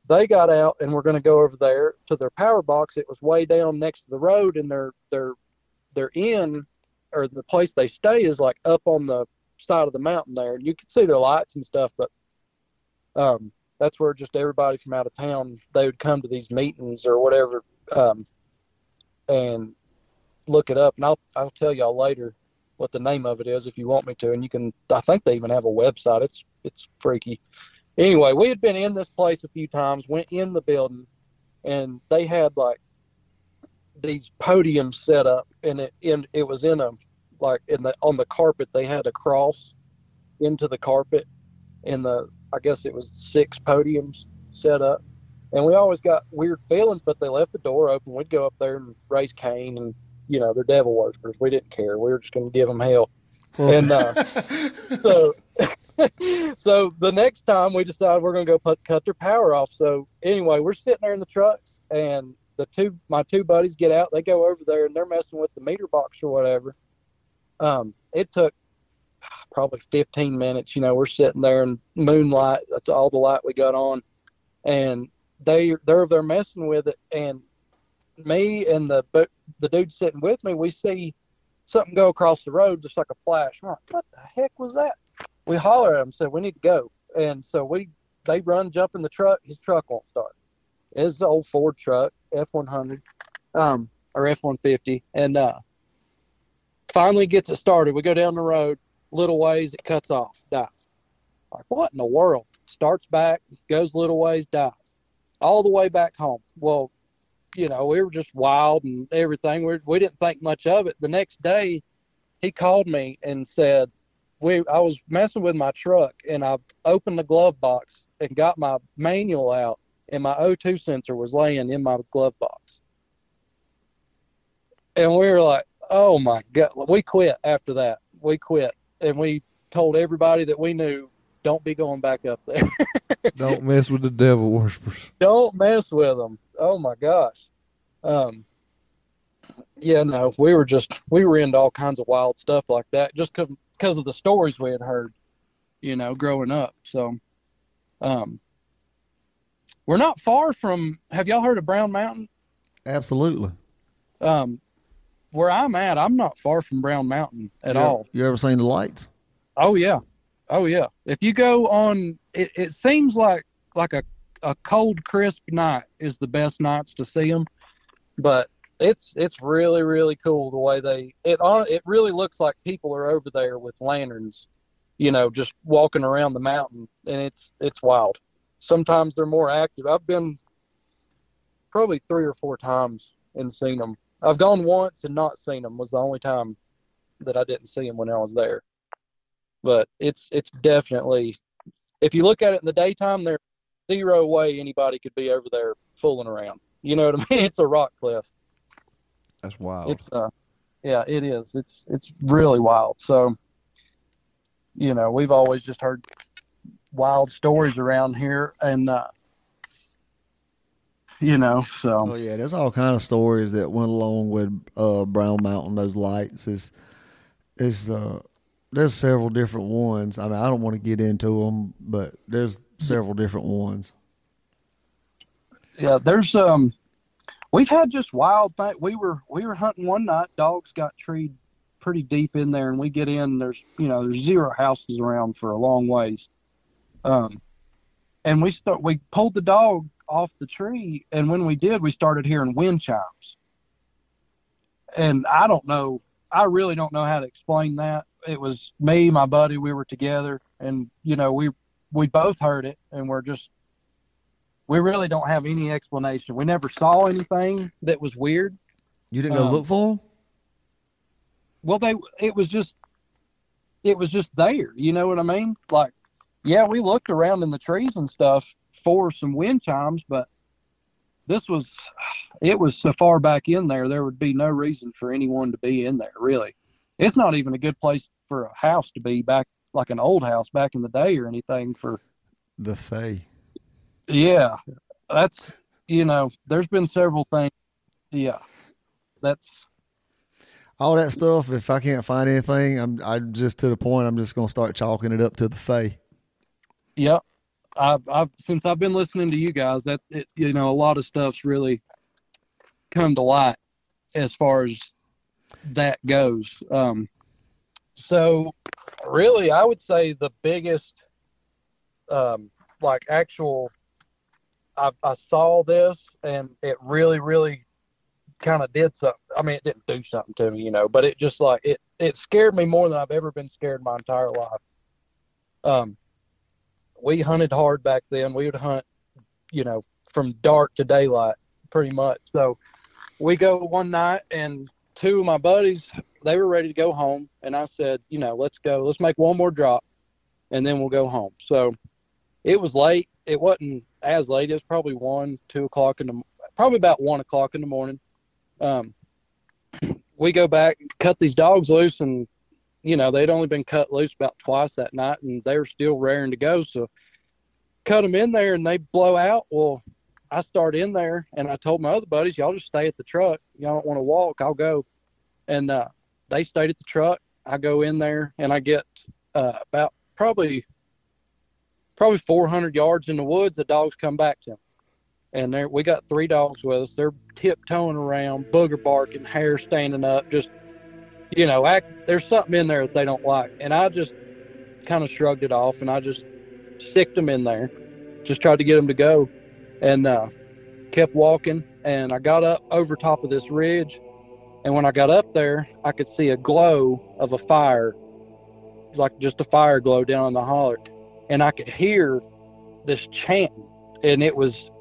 They got out, and we're going to go over there to their power box. It was way down next to the road, and their their their inn or the place they stay is like up on the side of the mountain there, and you can see their lights and stuff. But um, that's where just everybody from out of town they would come to these meetings or whatever. Um, and look it up, and I'll I'll tell y'all later what the name of it is if you want me to, and you can. I think they even have a website. It's it's freaky. Anyway, we had been in this place a few times, went in the building, and they had like these podiums set up, and it in it was in a like in the on the carpet they had a cross into the carpet, in the I guess it was six podiums set up, and we always got weird feelings, but they left the door open. We'd go up there and raise Cain, and you know they're devil worshippers. We didn't care. We were just going to give them hell. And uh, so, so the next time we decided we're going to go put, cut their power off. So anyway, we're sitting there in the trucks, and the two my two buddies get out. They go over there and they're messing with the meter box or whatever. Um, it took probably 15 minutes. You know, we're sitting there in moonlight. That's all the light we got on, and they they're they're messing with it. And me and the the dude sitting with me, we see something go across the road just like a flash. We're like, what the heck was that? We holler at him, said we need to go, And so we they run, jump in the truck. His truck won't start. It's the old Ford truck, F one hundred, um, or F one fifty, and uh, finally gets it started. We go down the road, little ways, it cuts off, dies. Like what in the world? Starts back, goes little ways, dies, all the way back home. Well, you know, we were just wild and everything. We we didn't think much of it. The next day, he called me and said, "We I was messing with my truck and I opened the glove box and got my manual out, and my O2 sensor was laying in my glove box." And we were like, "Oh my god!" We quit after that. We quit, and we told everybody that we knew, "Don't be going back up there." Don't mess with the devil worshippers. don't mess with them. Oh my gosh. Um, yeah, no, we were just we were into all kinds of wild stuff like that just because of the stories we had heard, you know, growing up. So, um, we're not far from. Have y'all heard of Brown Mountain? Absolutely. Um, where I'm at, I'm not far from Brown Mountain at you, all. You ever seen the lights? Oh yeah, oh yeah. If you go on, it, it seems like like a a cold, crisp night is the best nights to see them, but it's it's really really cool the way they it on it really looks like people are over there with lanterns, you know, just walking around the mountain, and it's it's wild. Sometimes they're more active. I've been probably three or four times and seen them. I've gone once and not seen them. Was the only time that I didn't see them when I was there. But it's it's definitely if you look at it in the daytime, there's zero way anybody could be over there fooling around. You know what I mean? It's a rock cliff. That's wild. It's uh, yeah, it is. It's it's really wild. So, you know, we've always just heard wild stories around here, and uh, you know, so Oh yeah, there's all kind of stories that went along with uh, Brown Mountain. Those lights is is uh, there's several different ones. I mean, I don't want to get into them, but there's several different ones. yeah, there's um, we've had just wild thing. We were we were hunting one night. Dogs got treed pretty deep in there, and we get in. And There's you know there's zero houses around for a long ways. Um, and we start we pulled the dog off the tree, and when we did, we started hearing wind chimes. And I don't know. I really don't know how to explain that. It was me, my buddy. We were together, and you know we we both heard it, and we're just we really don't have any explanation. We never saw anything that was weird. You didn't go Um, look for them? Well, they it was just it was just there. You know what I mean? Like, yeah, we looked around in the trees and stuff for some wind chimes, but this was it was so far back in there. There would be no reason for anyone to be in there. Really, it's not even a good place for a house to be back, like an old house back in the day or anything. For The fay. yeah, that's you know, there's been several things. Yeah, that's All that stuff. If I can't find anything, I'm I just to the point. I'm just gonna start chalking it up to the fay. Yep. I've I've since I've been listening to you guys that it, you know a lot of stuff's really come to light as far as that goes. Um, so really, I would say the biggest, um, like actual, I, I saw this and it really, really kind of did something. I mean, it didn't do something to me, you know, but it just like it it scared me more than I've ever been scared in my entire life. Um, we hunted hard back then. We would hunt, you know, from dark to daylight, pretty much. So we go one night, and two of my buddies, they were ready to go home, and I said, you know, let's go, let's make one more drop, and then we'll go home. So it was late. It wasn't as late. It was probably one, two o'clock in the, probably about one o'clock in the morning. Um, we go back, cut these dogs loose, and you know, they'd only been cut loose about twice that night and they were still raring to go. So cut them in there and they blow out. Well, I start in there and I told my other buddies, y'all just stay at the truck. Y'all don't want to walk. I'll go. And, uh, they stayed at the truck. I go in there and I get, uh, about probably, probably 400 yards in the woods. The dogs come back to me. And there, we got three dogs with us. They're tiptoeing around, booger barking, hair standing up, just you know, act, there's something in there that they don't like. And I just kind of shrugged it off and I just sicked them in there, just tried to get them to go, and uh, kept walking. And I got up over top of this ridge, and when I got up there, I could see a glow of a fire, like just a fire glow down in the holler, and I could hear this chant, and it was,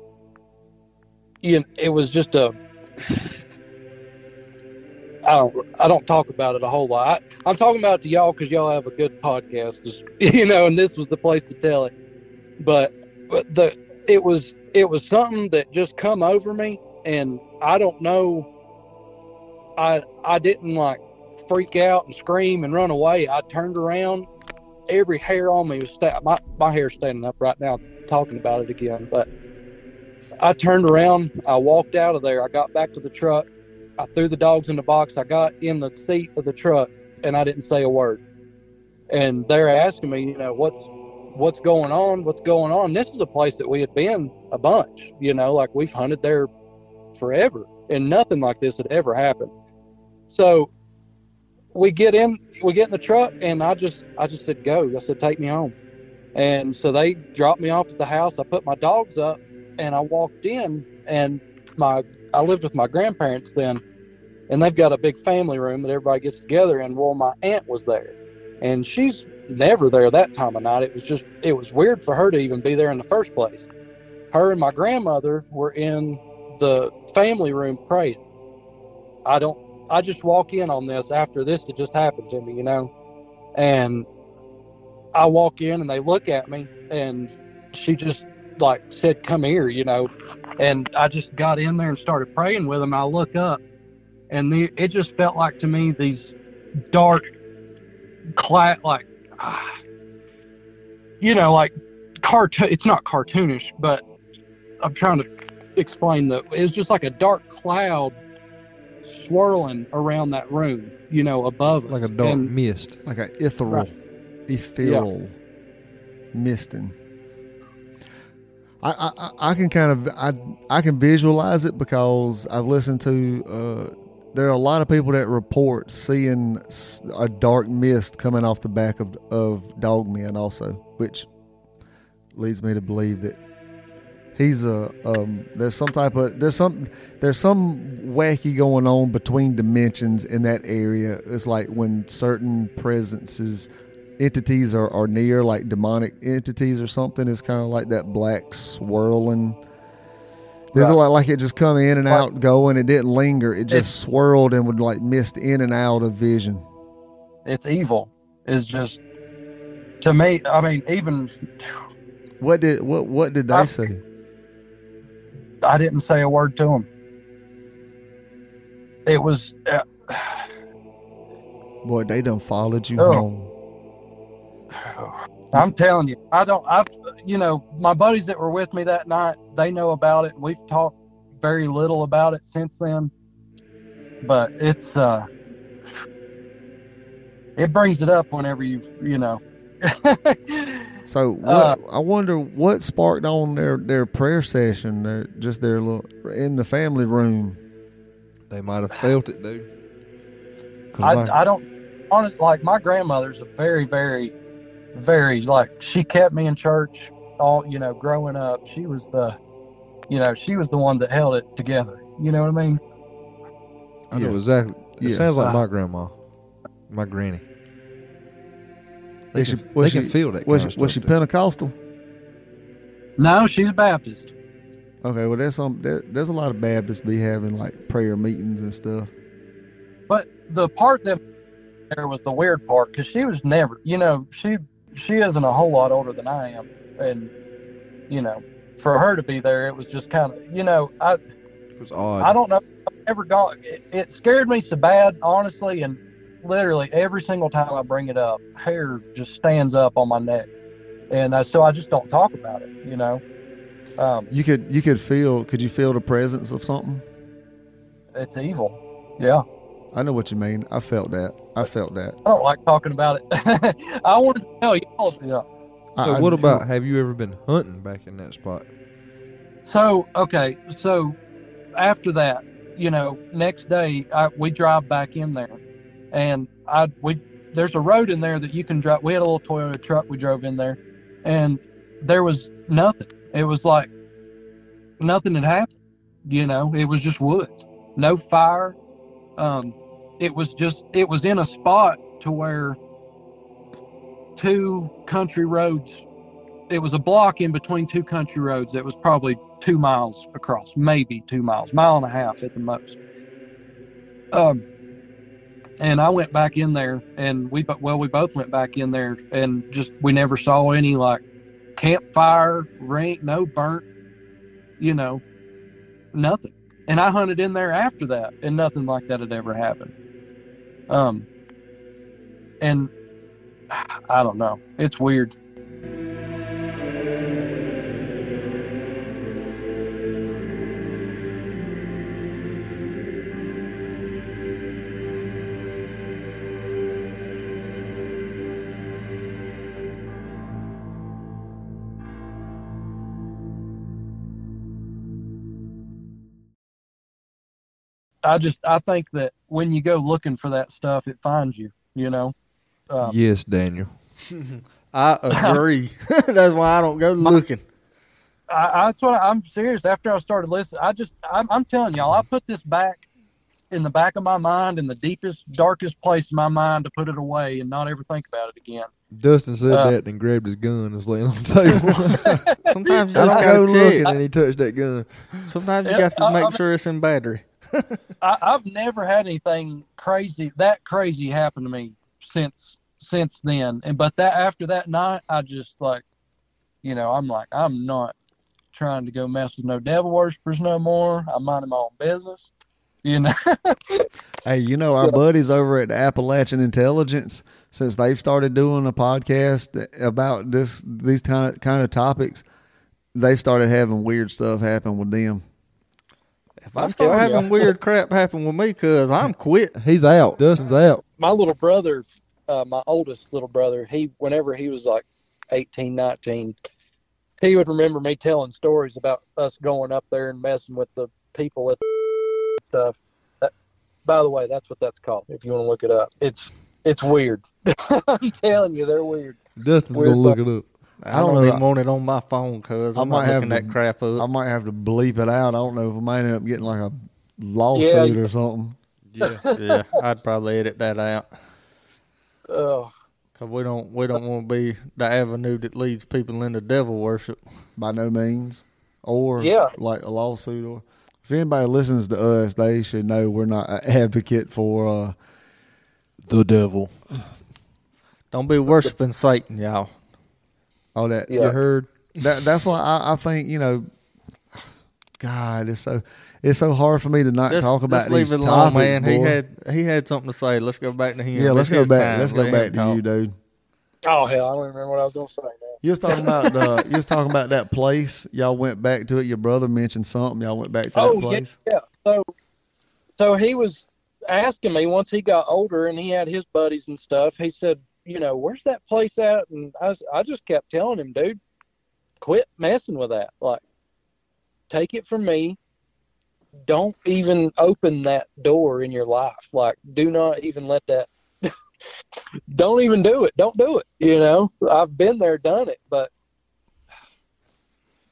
you know, it was just a. I don't. I don't talk about it a whole lot. I, I'm talking about it to y'all because y'all have a good podcast, you know, and this was the place to tell it. But, but the it was it was something that just come over me, and I don't know. I I didn't like freak out and scream and run away. I turned around. Every hair on me was sta- my my hair's standing up right now talking about it again. But I turned around. I walked out of there. I got back to the truck. I threw the dogs in the box. I got in the seat of the truck and I didn't say a word. And they're asking me, you know, what's what's going on? What's going on? This is a place that we had been a bunch, you know, like we've hunted there forever and nothing like this had ever happened. So we get in we get in the truck and I just I just said go. I said take me home. And so they dropped me off at the house. I put my dogs up and I walked in and my I lived with my grandparents then, and they've got a big family room that everybody gets together in. Well, my aunt was there, and she's never there that time of night. It was just it was weird for her to even be there in the first place. Her and my grandmother were in the family room praying. I don't. I just walk in on this after this that just happened to me, you know, and I walk in and they look at me, and she just like said, "Come here," you know, and I just got in there and started praying with them. I look up, and the, it just felt like to me these dark, cla- like, you know, like cartoon. It's not cartoonish, but I'm trying to explain that it was just like a dark cloud swirling around that room, you know, above us. Like a dark And- mist. like an ethereal, ethereal misting. I, I I- can kind of I I can visualize it because I've listened to. Uh, there are a lot of people that report seeing a dark mist coming off the back of of Dogman also, which leads me to believe that he's a um, there's some type of there's some there's some wacky going on between dimensions in that area. It's like when certain presences entities are, are near, like demonic entities or something. It's kind of like that black swirling. There's a Right. lot like it just come in and Like- out, going. It didn't linger. It just swirled and would like mist in and out of vision. it's evil. It's just to me. I mean, even What did what what did they I- say? I didn't say a word to him. It was. Uh, Boy, they done followed you Oh. home. I'm telling you, I don't. I've, you know, my buddies that were with me that night, they know about it. We've talked very little about it since then, but it's uh, it brings it up whenever you, you know. So what, Uh, I wonder what sparked on their, their prayer session, their, just their little in the family room. They might have felt it, dude. 'Cause I, my- I don't honest like my grandmother's a very very very like she kept me in church all you know growing up she was the you know she was the one that held it together you know what i mean I know Yeah. exactly. It Yeah. sounds like Uh, my grandma, my granny. They, Is can, she- was they can feel that Was kind she, of was she Pentecostal? no she's baptist Okay, well there's some there, there's a lot of Baptists be having like prayer meetings and stuff. but the part that there was the weird part because she was never you know she she isn't a whole lot older than i am and you know for her to be there it was just kind of you know i It was odd. I don't know. I've ever gone. It, it scared me so bad, honestly, and literally every single time I bring it up, hair just stands up on my neck, and uh, so I just don't talk about it. You know, um, You could you could feel could you feel the presence of something? it's evil. Yeah, I know what you mean. I felt that. I felt that. I don't like talking about it. I wanted to tell y'all. Yeah. so I- what I- about? Have you ever been hunting back in that spot? So okay, so after that, you know, next day I, we drive back in there, and I we there's a road in there that you can drive. We had a little Toyota truck we drove in there, and there was nothing. It was like nothing had happened. You know, it was just woods, no fire. Um, it was just it was in a spot to where two country roads. It was a block in between two country roads that was probably two miles across, maybe two miles, mile and a half at the most. Um, and I went back in there, and we well, we both went back in there, and just we never saw any like campfire, ring, no burnt, you know, nothing. And I hunted in there after that, and nothing like that had ever happened. Um, and I don't know, it's weird. I just I think that when you go looking for that stuff, it finds you. You know. Um, yes, Daniel. I agree. That's why I don't go looking. I, I, that's what I, I'm serious. After I started listening, I just I'm, I'm telling y'all, I put this back in the back of my mind, in the deepest, darkest place in my mind, to put it away and not ever think about it again. Dustin said Uh, that and grabbed his gun and was laying on the table. Sometimes you I just don't go gotta looking check. and he touched that gun. Sometimes you Yeah, got to I- make I- sure it's in battery. I, I've never had anything crazy that crazy happen to me since since then. And but that after that night, I just like, you know, I'm like, I'm not trying to go mess with no devil worshippers no more. I'm minding my own business. You know, Hey, you know our buddies over at Appalachian Intelligence, since they've started doing a podcast about this these kind of kind of topics, they've started having weird stuff happen with them. If I I'm start telling ya. having weird crap happen with me, cuz I'm quit. He's out. Dustin's out. my little brother, uh, my oldest little brother, he whenever he was like 18, 19, he would remember me telling stories about us going up there and messing with the people at the stuff. That, by the way, that's what that's called. If you want to look it up, it's it's weird. I'm telling you, they're weird. Dustin's Weird gonna look it up. I, I don't don't, know. even want it on my phone, cuz I I'm might not have looking to- that crap up. I might have to bleep it out. I don't know if I might end up getting like a lawsuit Yeah. or something. yeah, yeah. I'd probably edit that out. Oh, Cause we don't we don't want to be the avenue that leads people into devil worship. By no means, or Yeah. like a lawsuit. Or if anybody listens to us, they should know we're not an advocate for. uh The devil. Don't be worshiping Satan, y'all. All that. Yeah. You heard? That that's why I, I think you know. God, it's so it's so hard for me to not Just, talk about just leave these it alone, topics, man. He had he had something to say. Let's go back to him. yeah. Let's It's go back. time. Let's go Let him back to talk. you, dude. oh hell, I don't even remember what I was going to say now. You was talking about the, you was talking about that place. Y'all went back to it. Your brother mentioned something. Y'all went back to Oh that place. yeah, yeah. So, so he was asking me once he got older and he had his buddies and stuff. He said, you know, where's that place at? And I, was, I just kept telling him, dude, quit messing with that. Like, take it from me. Don't even open that door in your life. Like, do not even let that. don't even do it. Don't do it. You know, I've been there, done it, but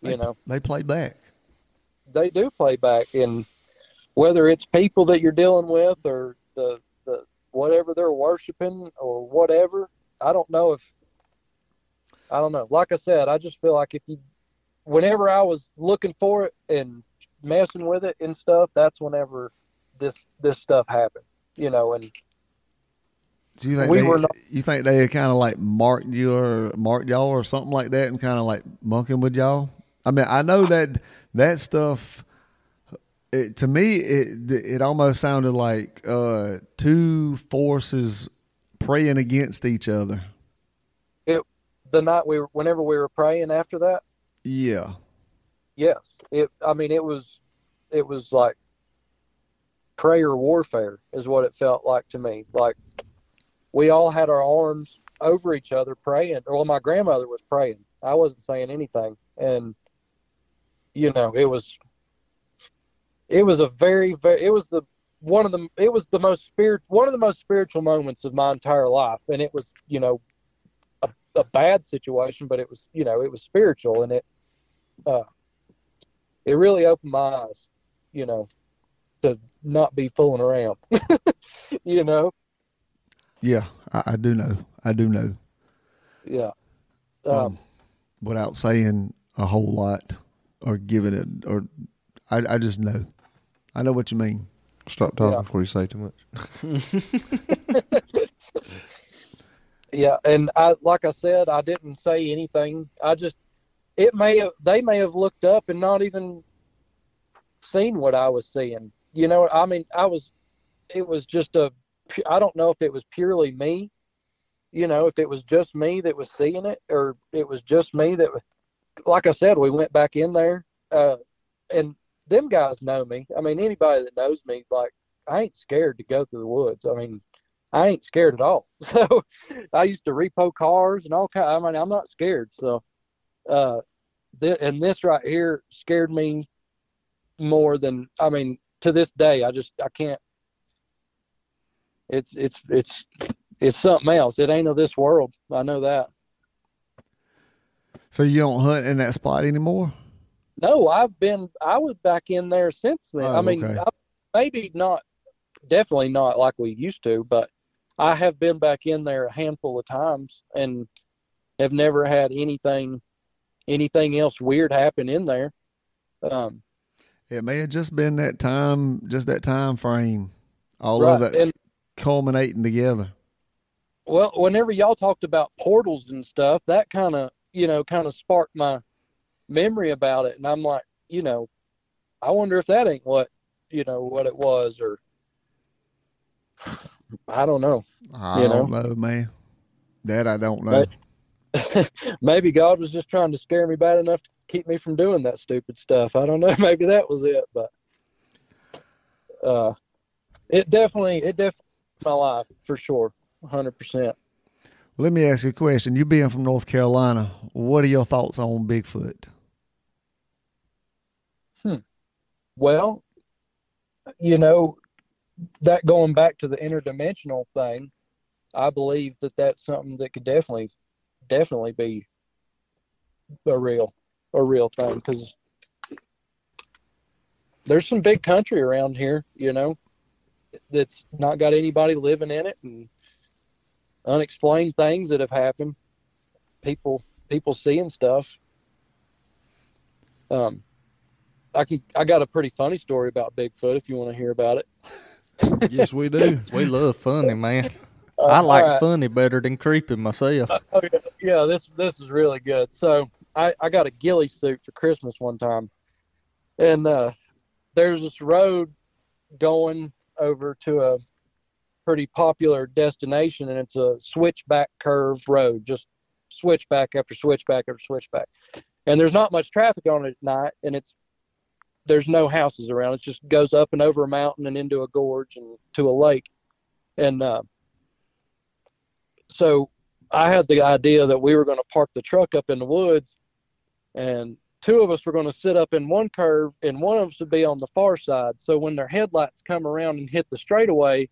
you They- know They play back. they do play back and whether it's people that you're dealing with or the whatever they're worshiping or whatever i don't know if i don't know like i said i just feel like if you whenever i was looking for it and messing with it and stuff that's whenever this this stuff happened you know and Do you think We they, were not- you think they kind of like marked you or marked y'all or something like that and kind of like monkeying with y'all? I mean, I know that that stuff. It, to me, it it almost sounded like uh, two forces praying against each other. the night we were whenever we were praying after that? Yeah, yes. It i mean it was it was like prayer warfare is what it felt like to me. Like we all had our arms over each other praying. Well my grandmother was praying. I wasn't saying anything. And you know it was it was a very very it was the one of the it was the most spirit one of the most spiritual moments of my entire life and it was you know a a bad situation, but it was you know it was spiritual and it uh, it really opened my eyes, you know, to not be fooling around, you know. Yeah, I, I do know. I do know. Yeah. Um, Um, without saying a whole lot or giving it, or I, I just know. I know what you mean. Stop talking Yeah. before you say too much. Yeah, and I like I said, I didn't say anything. I just it may have they may have looked up and not even seen what I was seeing. You know, I mean, I was it was just a I don't know if it was purely me. You know, if it was just me that was seeing it or it was just me that like I said, we went back in there uh and them guys know me. I mean, anybody that knows me like I ain't scared to go through the woods. I mean, I ain't scared at all. So I used to repo cars and all kind. I mean, I'm not scared. So, uh, th- and this right here scared me more than I mean. To this day, I just I can't. It's it's it's it's something else. It ain't of this world. I know that. So you don't hunt in that spot anymore? No, I've been. I was back in there since then. Oh, I mean, okay. I, maybe not. Definitely not like we used to, but I have been back in there a handful of times and have never had anything, anything else weird happen in there. Um, It may have just been that time, just that time frame, all right. of it And culminating together. well, whenever y'all talked about portals and stuff, that kind of, you know, kind of sparked my memory about it, and I'm like, you know, I wonder if that ain't what, you know, what it was, or I don't know. I You don't know, man. That I don't know. But- maybe God was just trying to scare me bad enough to keep me from doing that stupid stuff. I don't know. Maybe that was it, but uh, it definitely it definitely my life for sure, hundred percent. Let me ask you a question. You being from North Carolina, what are your thoughts on Bigfoot? Well, you know, that going back to the interdimensional thing, I believe that that's something that could definitely, definitely be a real, a real thing because there's some big country around here, you know, that's not got anybody living in it and unexplained things that have happened. People, people seeing stuff. Um, I can, I got a pretty funny story about Bigfoot if you want to hear about it. yes, we do. We love funny, man. Uh, I like right. funny better than creepy myself. Oh yeah, yeah. This this is really good. So I I got a ghillie suit for Christmas one time, and uh, there's this road going over to a pretty popular destination, and it's a switchback curve road, just switchback after switchback after switchback, and there's not much traffic on it at night, and it's there's no houses around. It just goes up and over a mountain and into a gorge and to a lake, and uh, so I had the idea that we were going to park the truck up in the woods, and two of us were going to sit up in one curve, and one of us would be on the far side. So when their headlights come around and hit the straightaway,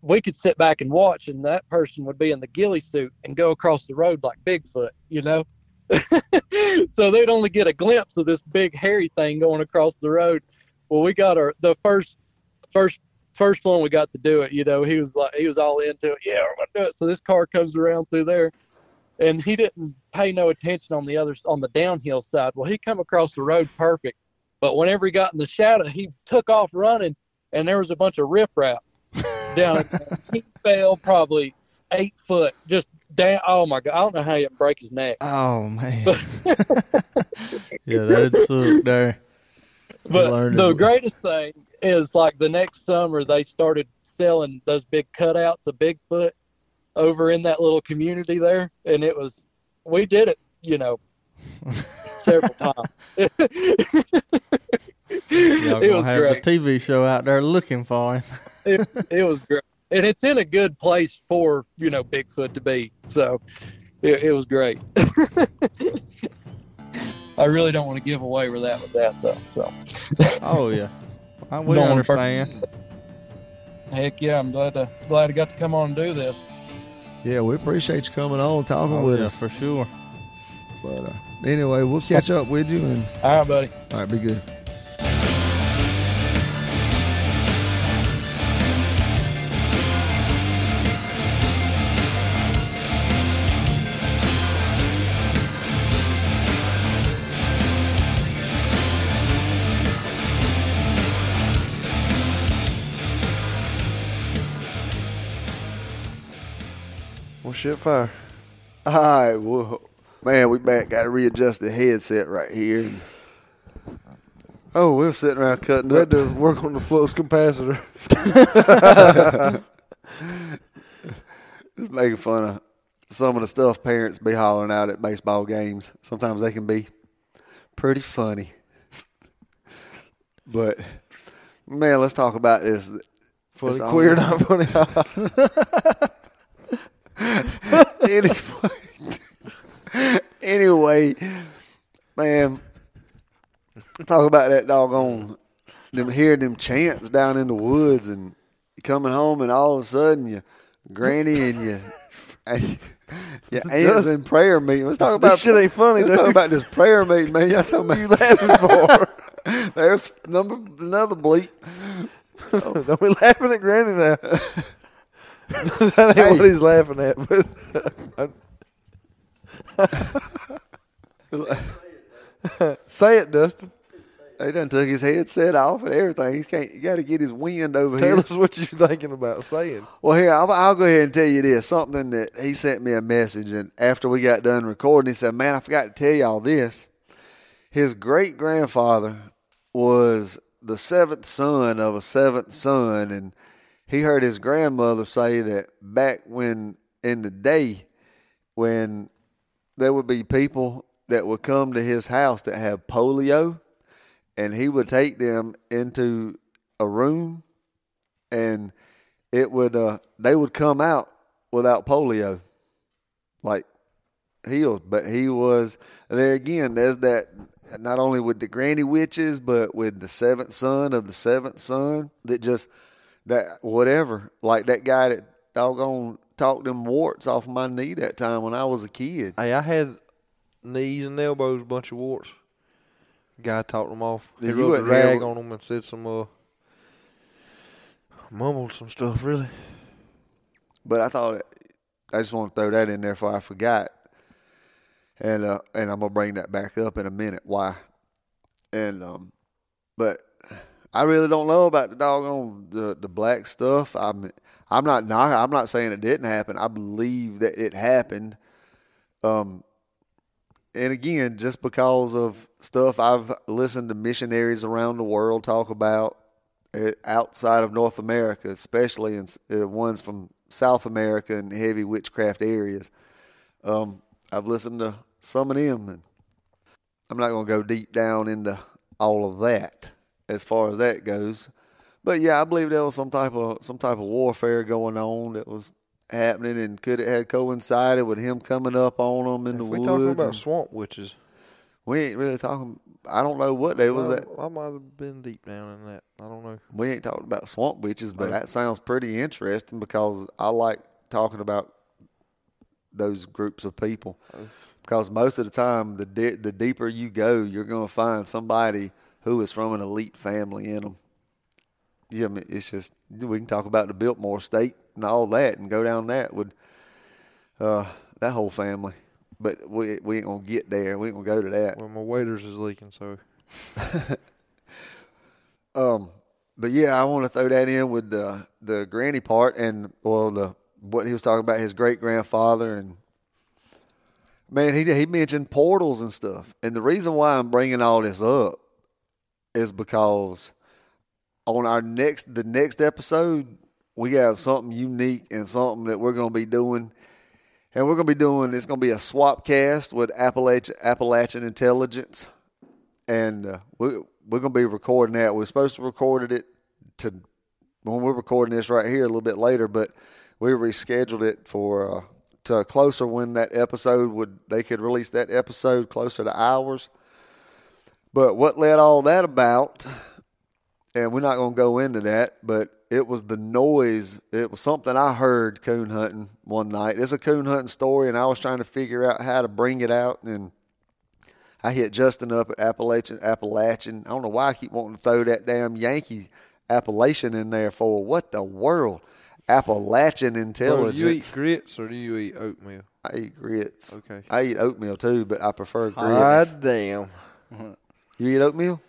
we could sit back and watch, and that person would be in the ghillie suit and go across the road like Bigfoot, you know. so they'd only get a glimpse of this big hairy thing going across the road. Well, we got our the first first first one we got to do it, you know, he was like he was all into it. Yeah, we're gonna do it. So this car comes around through there, and he didn't pay no attention on the other on the downhill side. Well, he come across the road perfect, but whenever he got in the shadow, he took off running, and there was a bunch of riprap down. he fell probably eight foot, just down. Oh my god, I don't know how he didn't break his neck. Oh man. yeah, that'd suck there. But the greatest thing is like the next summer they started selling those big cutouts of Bigfoot over in that little community there, and it was we did it, you know, several times. Y'all it gonna was have great. the TV show out there looking for him. it, it was great, and it's in a good place for you know Bigfoot to be. So it, it was great. I really don't want to give away where that was at though. So Oh yeah, I, we Don't understand. heck yeah, I'm glad to glad I got to come on and do this. Yeah, we appreciate you coming on, and talking Oh, with yeah, us. for sure. But uh, anyway, we'll catch up with you, and All right, buddy. all right, be good. Shit, fire. All right, well, man, we back. Got to readjust the headset right here. Oh, we're sitting around cutting had up. to work on the flux capacitor. Just making fun of some of the stuff parents be hollering out at baseball games. Sometimes they can be pretty funny. But man, let's talk about this. Funny queer, not funny. anyway, anyway, man, talk about that doggone them hearing them chants down in the woods and coming home and all of a sudden your granny and your your aunts in prayer meeting. Let's talk about This shit ain't funny, Let's dude. talk about this prayer meeting, man. Y'all talking about you laughing for? There's number another bleep. Don't be laughing at Granny now. That ain't Hey. what he's laughing at. But say it, Dustin. They done took his headset off and everything. He can't. You got to get his wind over Tell here. Tell us what you're thinking about saying. Well, here I'll, I'll go ahead and tell you this. Something that he sent me a message, and after we got done recording, he said, "Man, I forgot to tell y'all this. His great grandfather was the seventh son of a seventh son, and he heard his grandmother say that back when in the day when there would be people that would come to his house that have polio, and he would take them into a room and it would uh they would come out without polio like healed but he was there again there's that not only with the granny witches but with the seventh son of the seventh son that just that whatever like that guy that doggone talked them warts off my knee that time when i was a kid Hey, I had knees and elbows, a bunch of warts. Guy talked them off. He you rubbed a rag on them and said some, uh, mumbled some stuff, really. But I thought I just want to throw that in there before I forgot, and uh, and I'm gonna bring that back up in a minute. Why? And um, but I really don't know about the doggone the the black stuff. I'm I'm not not I'm not saying it didn't happen. I believe that it happened. Um, and again, just because of stuff I've listened to missionaries around the world talk about uh, outside of North America, especially in uh, ones from South America and heavy witchcraft areas. Um, I've listened to some of them, and I'm not going to go deep down into all of that as far as that goes. But yeah, I believe there was some type of some type of warfare going on that was happening, and could it have coincided with him coming up on them in If the we woods? talking about swamp witches, we ain't really talking. I don't know what they was I, that. I might have been deep down in that. I don't know. We ain't talking about swamp witches, but that sounds pretty interesting because I like talking about those groups of people. Uh. Because most of the time, the de- the deeper you go, you're going to find somebody who is from an elite family in them. Yeah, I mean, it's just we can talk about the Biltmore Estate and all that, and go down that with uh, that whole family. But we we ain't gonna get there. We ain't gonna go to that. Well, my waders is leaking, so Um, but yeah, I want to throw that in with the the granny part and well the what he was talking about his great grandfather and man he he mentioned portals and stuff and the reason why I'm bringing all this up is because on our next the next episode we have something unique and something that we're going to be doing and we're going to be doing it's going to be a swap cast with Appalachian Appalachian Intelligence and uh, we we're gonna be recording that. We're supposed to record it to when we're recording this right here a little bit later, but we rescheduled it for uh, to closer when that episode would they could release that episode closer to ours. But what led all that about and we're not going to go into that, but it was the noise. It was something I heard coon hunting one night. It's a coon hunting story, and I was trying to figure out how to bring it out. And I hit Justin up at Appalachian. Appalachian. I don't know why I keep wanting to throw that damn Yankee Appalachian in there for. What the world? Appalachian Bro, intelligence. do you eat grits or do you eat oatmeal? I eat grits. Okay. I eat oatmeal too, but I prefer grits. God damn. You eat oatmeal?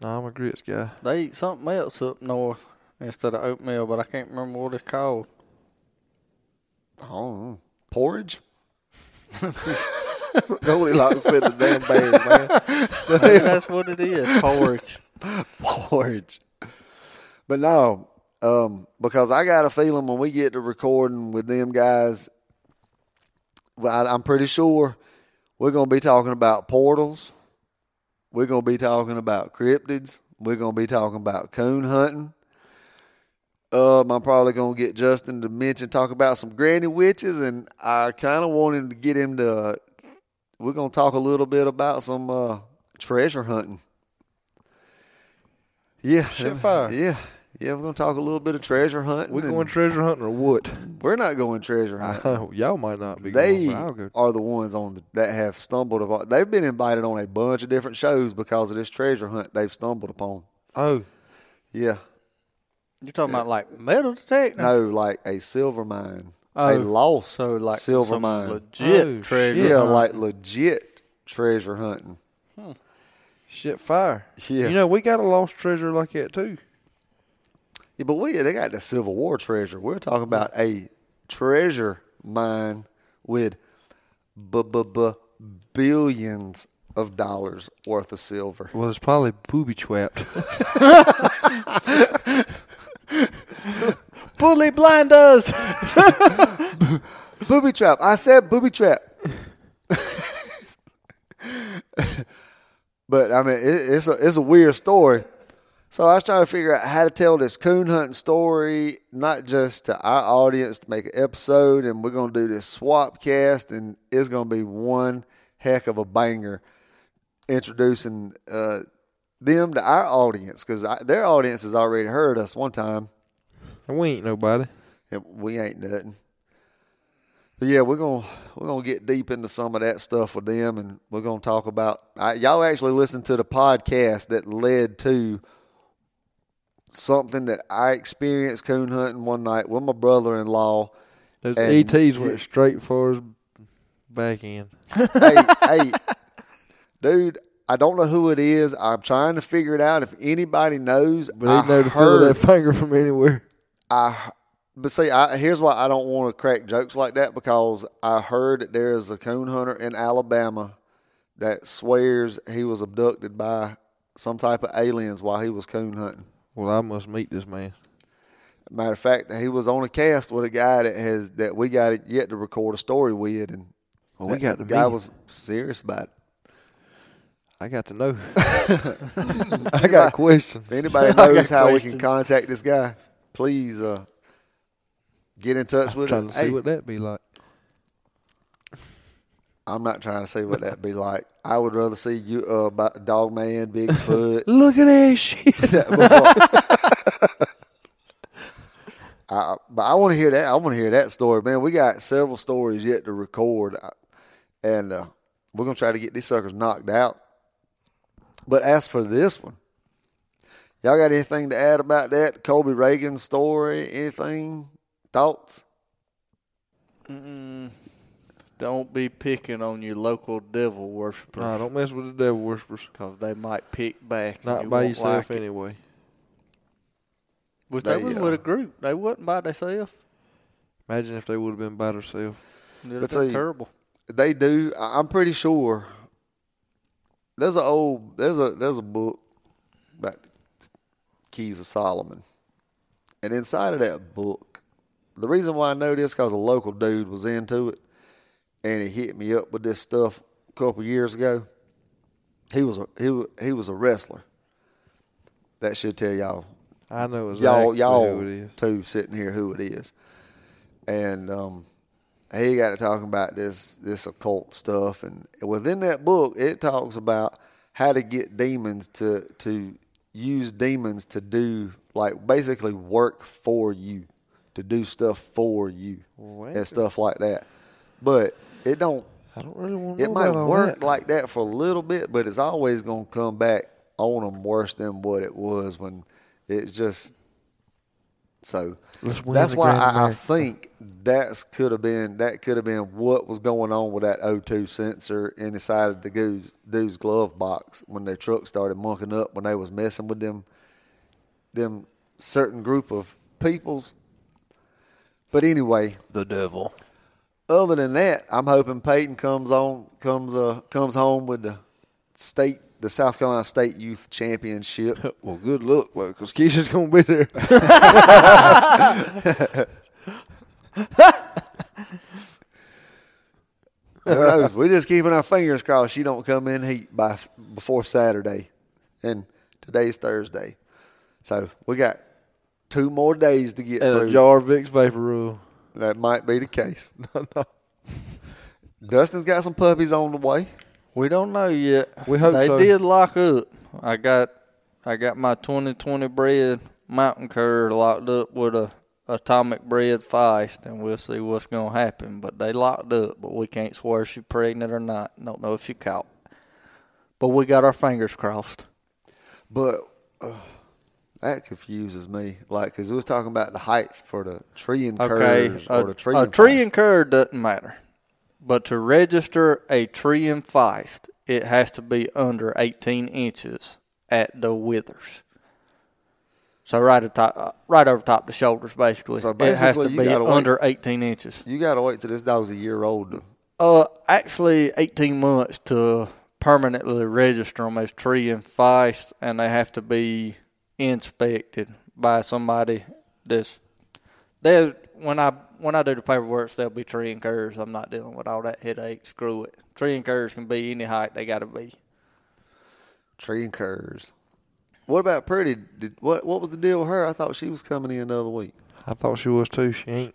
No, I'm a grits guy. They eat something else up north instead of oatmeal, but I can't remember what it's called. Oh, don't know. Porridge? Goldilocks fed the damn bears, man. Maybe that's what it is. Porridge. Porridge. But no, um, because I got a feeling when we get to recording with them guys, well, I, I'm pretty sure we're going to be talking about portals. We're going to be talking about cryptids. We're going to be talking about coon hunting. Um, I'm probably going to get Justin to mention, talk about some granny witches, and I kind of wanted to get him to. we're going to talk a little bit about some uh, treasure hunting. Yeah, Shit fire. Yeah, yeah, we're going to talk a little bit of treasure hunting. We and going treasure hunting or what? We're not going treasure hunting. Y'all might not be. they going, but I'll go. are the ones on the, that have stumbled upon. They've been invited on a bunch of different shows because of this treasure hunt they've stumbled upon. Oh, Yeah, You're talking about like metal detector? no, like a silver mine, a Oh, lost So like silver some mine. legit Oh, treasure. yeah, hunt. like legit treasure hunting. shit, fire. Yeah. You know, we got a lost treasure like that too. Yeah, but we they got the Civil War treasure. We're talking about a treasure mine with b b b billions of dollars worth of silver. Well, it's probably booby trapped. bully blinders. Booby trap. I said booby trap. but I mean, it, it's a it's a weird story. So I was trying to figure out how to tell this coon hunting story, not just to our audience to make an episode, and we're gonna do this swap cast, and it's gonna be one heck of a banger introducing uh, them to our audience because their audience has already heard us one time. and we ain't nobody. And we ain't nothing. But yeah, we're gonna we're gonna get deep into some of that stuff with them, and we're gonna talk about I, y'all actually listened to the podcast that led to something that I experienced coon hunting one night with my brother-in-law. Those And- ETs went straight for his back end. hey, hey, dude, I don't know who it is. I'm trying to figure it out. If anybody knows, But I he know to feel that finger from anywhere. I but see, I, here's why I don't want to crack jokes like that because I heard that there is a coon hunter in Alabama that swears he was abducted by some type of aliens while he was coon hunting. Well, I must meet this man. Matter of fact, he was on a cast with a guy that has that we got it yet to record a story with, and Well, we got to guy meet. was serious about it. I got to know. I got questions. If anybody knows how we can contact this guy, please uh, get in touch I'm with trying him. to see Hey, what that be like. I'm not trying to see what that'd be like. I would rather see you, uh, about Dog Man, Bigfoot. Look at that shit. before- I, but I want to hear that. I want to hear that story, man. We got several stories yet to record, uh, and uh, we're gonna try to get these suckers knocked out. But as for this one, y'all got anything to add about that Kobe Reagan story? Anything? Thoughts? Mm, don't be picking on your local devil worshippers Nah, don't mess with the devil worshippers. because they might pick back. Not you by yourself like it. anyway. But they They, was uh, with a group. They wasn't by themselves. Imagine if they would have been by themselves. It'd have been see, terrible. They do. I- I'm pretty sure. There's a old there's a there's a book about the Keys of Solomon, and inside of that book, the reason why I know this because a local dude was into it, and he hit me up with this stuff a couple years ago. He was a, he he was a wrestler. That should tell y'all I know y'all y'all who it is. two sitting here who it is, and um, he got to talking about this this occult stuff, and within that book, it talks about how to get demons to to use demons to do like basically work for you, to do stuff for you and stuff like that. But it don't. I don't really want to It know might about work that. like that for a little bit, but it's always gonna come back on them worse than what it was when it's just. So that's why I, I think that's could have been that could have been what was going on with that O2 sensor inside of the dude's, dude's glove box when their truck started monking up when they was messing with them them certain group of peoples. But anyway, the devil. Other than that, I'm hoping Peyton comes on comes uh comes home with the state the South Carolina State Youth Championship. Well, good luck, because Keisha's gonna be there. Who knows? We're just keeping our fingers crossed she don't come in heat by before Saturday, and today's Thursday, so we got two more days to get and through. a jar of Vicks VapoRub. That might be the case. Dustin's got some puppies on the way. We don't know yet. We hope they so. did lock up. I got I got my 2020 bred mountain cur locked up with a atomic bred feist, and we'll see what's gonna happen. But they locked up, but we can't swear she's pregnant or not. Don't know if she caught. But we got our fingers crossed. But uh, that confuses me. Like, because we was talking about the height for the tree and Okay, curves a, or the tree a and tree and doesn't matter, but to register a Treeing Feist, it has to be under 18 inches at the withers. So right at top, uh, right over top the shoulders, basically. So it has to basically, be gotta wait. under 18 inches. You got to wait till this dog's a year old. Uh, actually, 18 months to permanently register them as Treeing Feist, and they have to be inspected by somebody that's they when I when I do the paperwork, they'll be Treeing Curs. I'm not dealing with all that headache. Screw it. Treeing Curs can be any height they got to be. Treeing Curs. What about Purdy? Did what? What was the deal with her? I thought she was coming in the other week. I thought she was too. She ain't.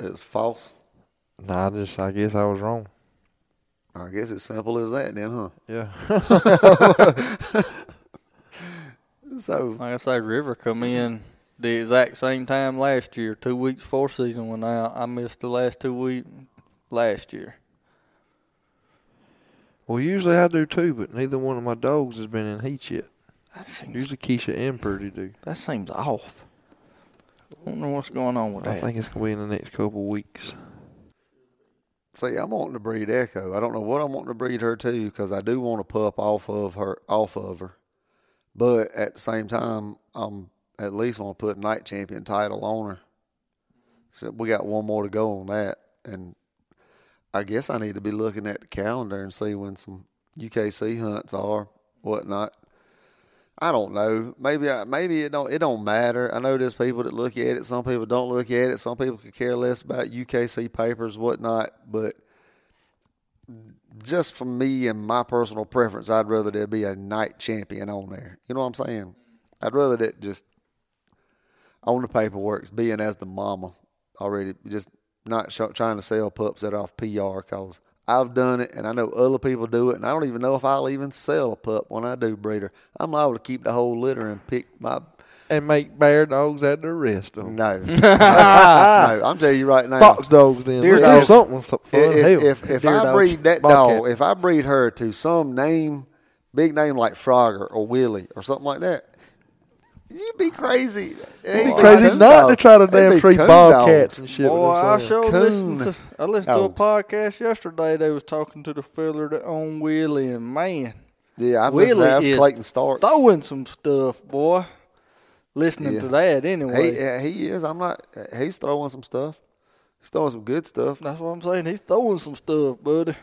It's false. Nah, I just I guess I was wrong. I guess it's simple as that, then, huh? Yeah. So Like I say, River come in the exact same time last year, two weeks before season went out. I missed the last two weeks last year. well, usually I do too, but neither one of my dogs has been in heat yet. That seems Usually Keisha and Purdy do. that seems off. I don't know what's going on with I that. I think it's gonna be in the next couple weeks. See, I'm wanting to breed Echo. I don't know what I'm wanting to breed her to because I do want to pup off of her, off of her. But at the same time, I'm at least to put night champion title on her. So we got one more to go on that, and I guess I need to be looking at the calendar and see when some UKC hunts are, whatnot. I don't know. Maybe I, maybe it don't it don't matter. I know there's people that look at it. Some people don't look at it. Some people could care less about UKC papers, whatnot. But just for me and my personal preference, I'd rather there be a night champion on there. You know what I'm saying? I'd rather that just on the paperwork, being as the mama already, just not sh- trying to sell pups that are off PR because I've done it and I know other people do it, and I don't even know if I'll even sell a pup when I do breeder. I'm liable to keep the whole litter and pick my. And make bear dogs at the rest of them. No, no, I'm telling you right now. Fox dogs then. Deer dogs. something fun. if, Hell. if, if I dogs. breed that Bobcat. dog, if I breed her to some name, big name like Frogger or Willie or something like that, you'd be crazy. It'd be crazy coon not to try to They'd damn be treat bobcats and shit. Boy, I them sure Coon listened to. I listened to a podcast yesterday. They was talking to the fella that owned Willie, and man, Yeah, I've Willie listened to is Clayton Starks. throwing some stuff, boy. Listening Yeah. to that anyway. He, he is. I'm not. He's throwing some stuff. He's throwing some good stuff. That's what I'm saying. He's throwing some stuff, buddy.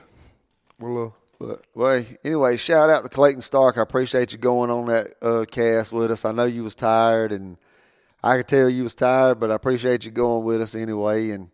Well, uh, But well, anyway, shout out to Clayton Stark. I appreciate you going on that uh, cast with us. I know you was tired, and I could tell you was tired, but I appreciate you going with us anyway, and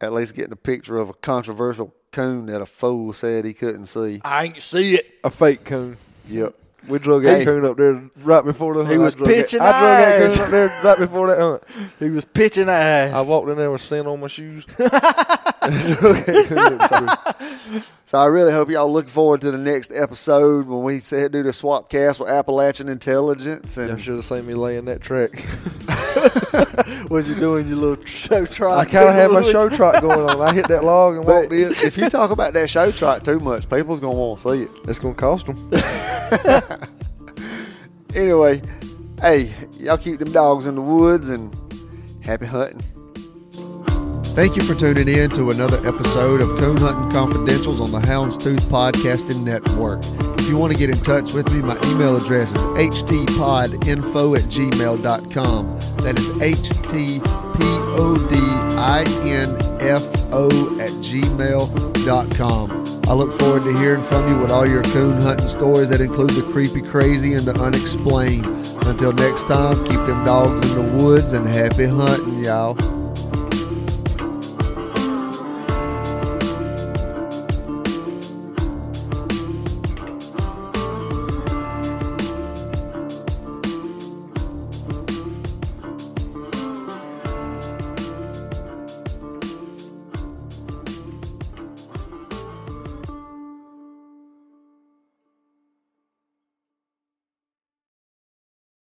at least getting a picture of a controversial coon that a fool said he couldn't see. I ain't see it. a fake coon. Yep. We drug Hey. that coon up there right before the hunt. He was I drug that- pitching I drug that coon up there right before that hunt. He was pitching ass. I walked in there with sand on my shoes. So I really hope y'all look forward to the next episode when we say, do the swap cast with Appalachian Intelligence and Y'all should have seen me laying that track. What you doing, you little show trot? I kind of had my show trot going on. I hit that log and walked in. if you talk about that show trot too much, people's gonna want to see it. It's gonna cost them. Anyway, hey, y'all keep them dogs in the woods and happy hunting. Thank you for tuning in to another episode of Coon Hunting Confidentials on the Houndstooth Podcasting Network. If you want to get in touch with me, my email address is htpodinfo at gmail.com. That is htpodinfo at gmail.com. I look forward to hearing from you with all your coon hunting stories that include the creepy, crazy, and the unexplained. Until next time, keep them dogs in the woods and happy hunting, y'all.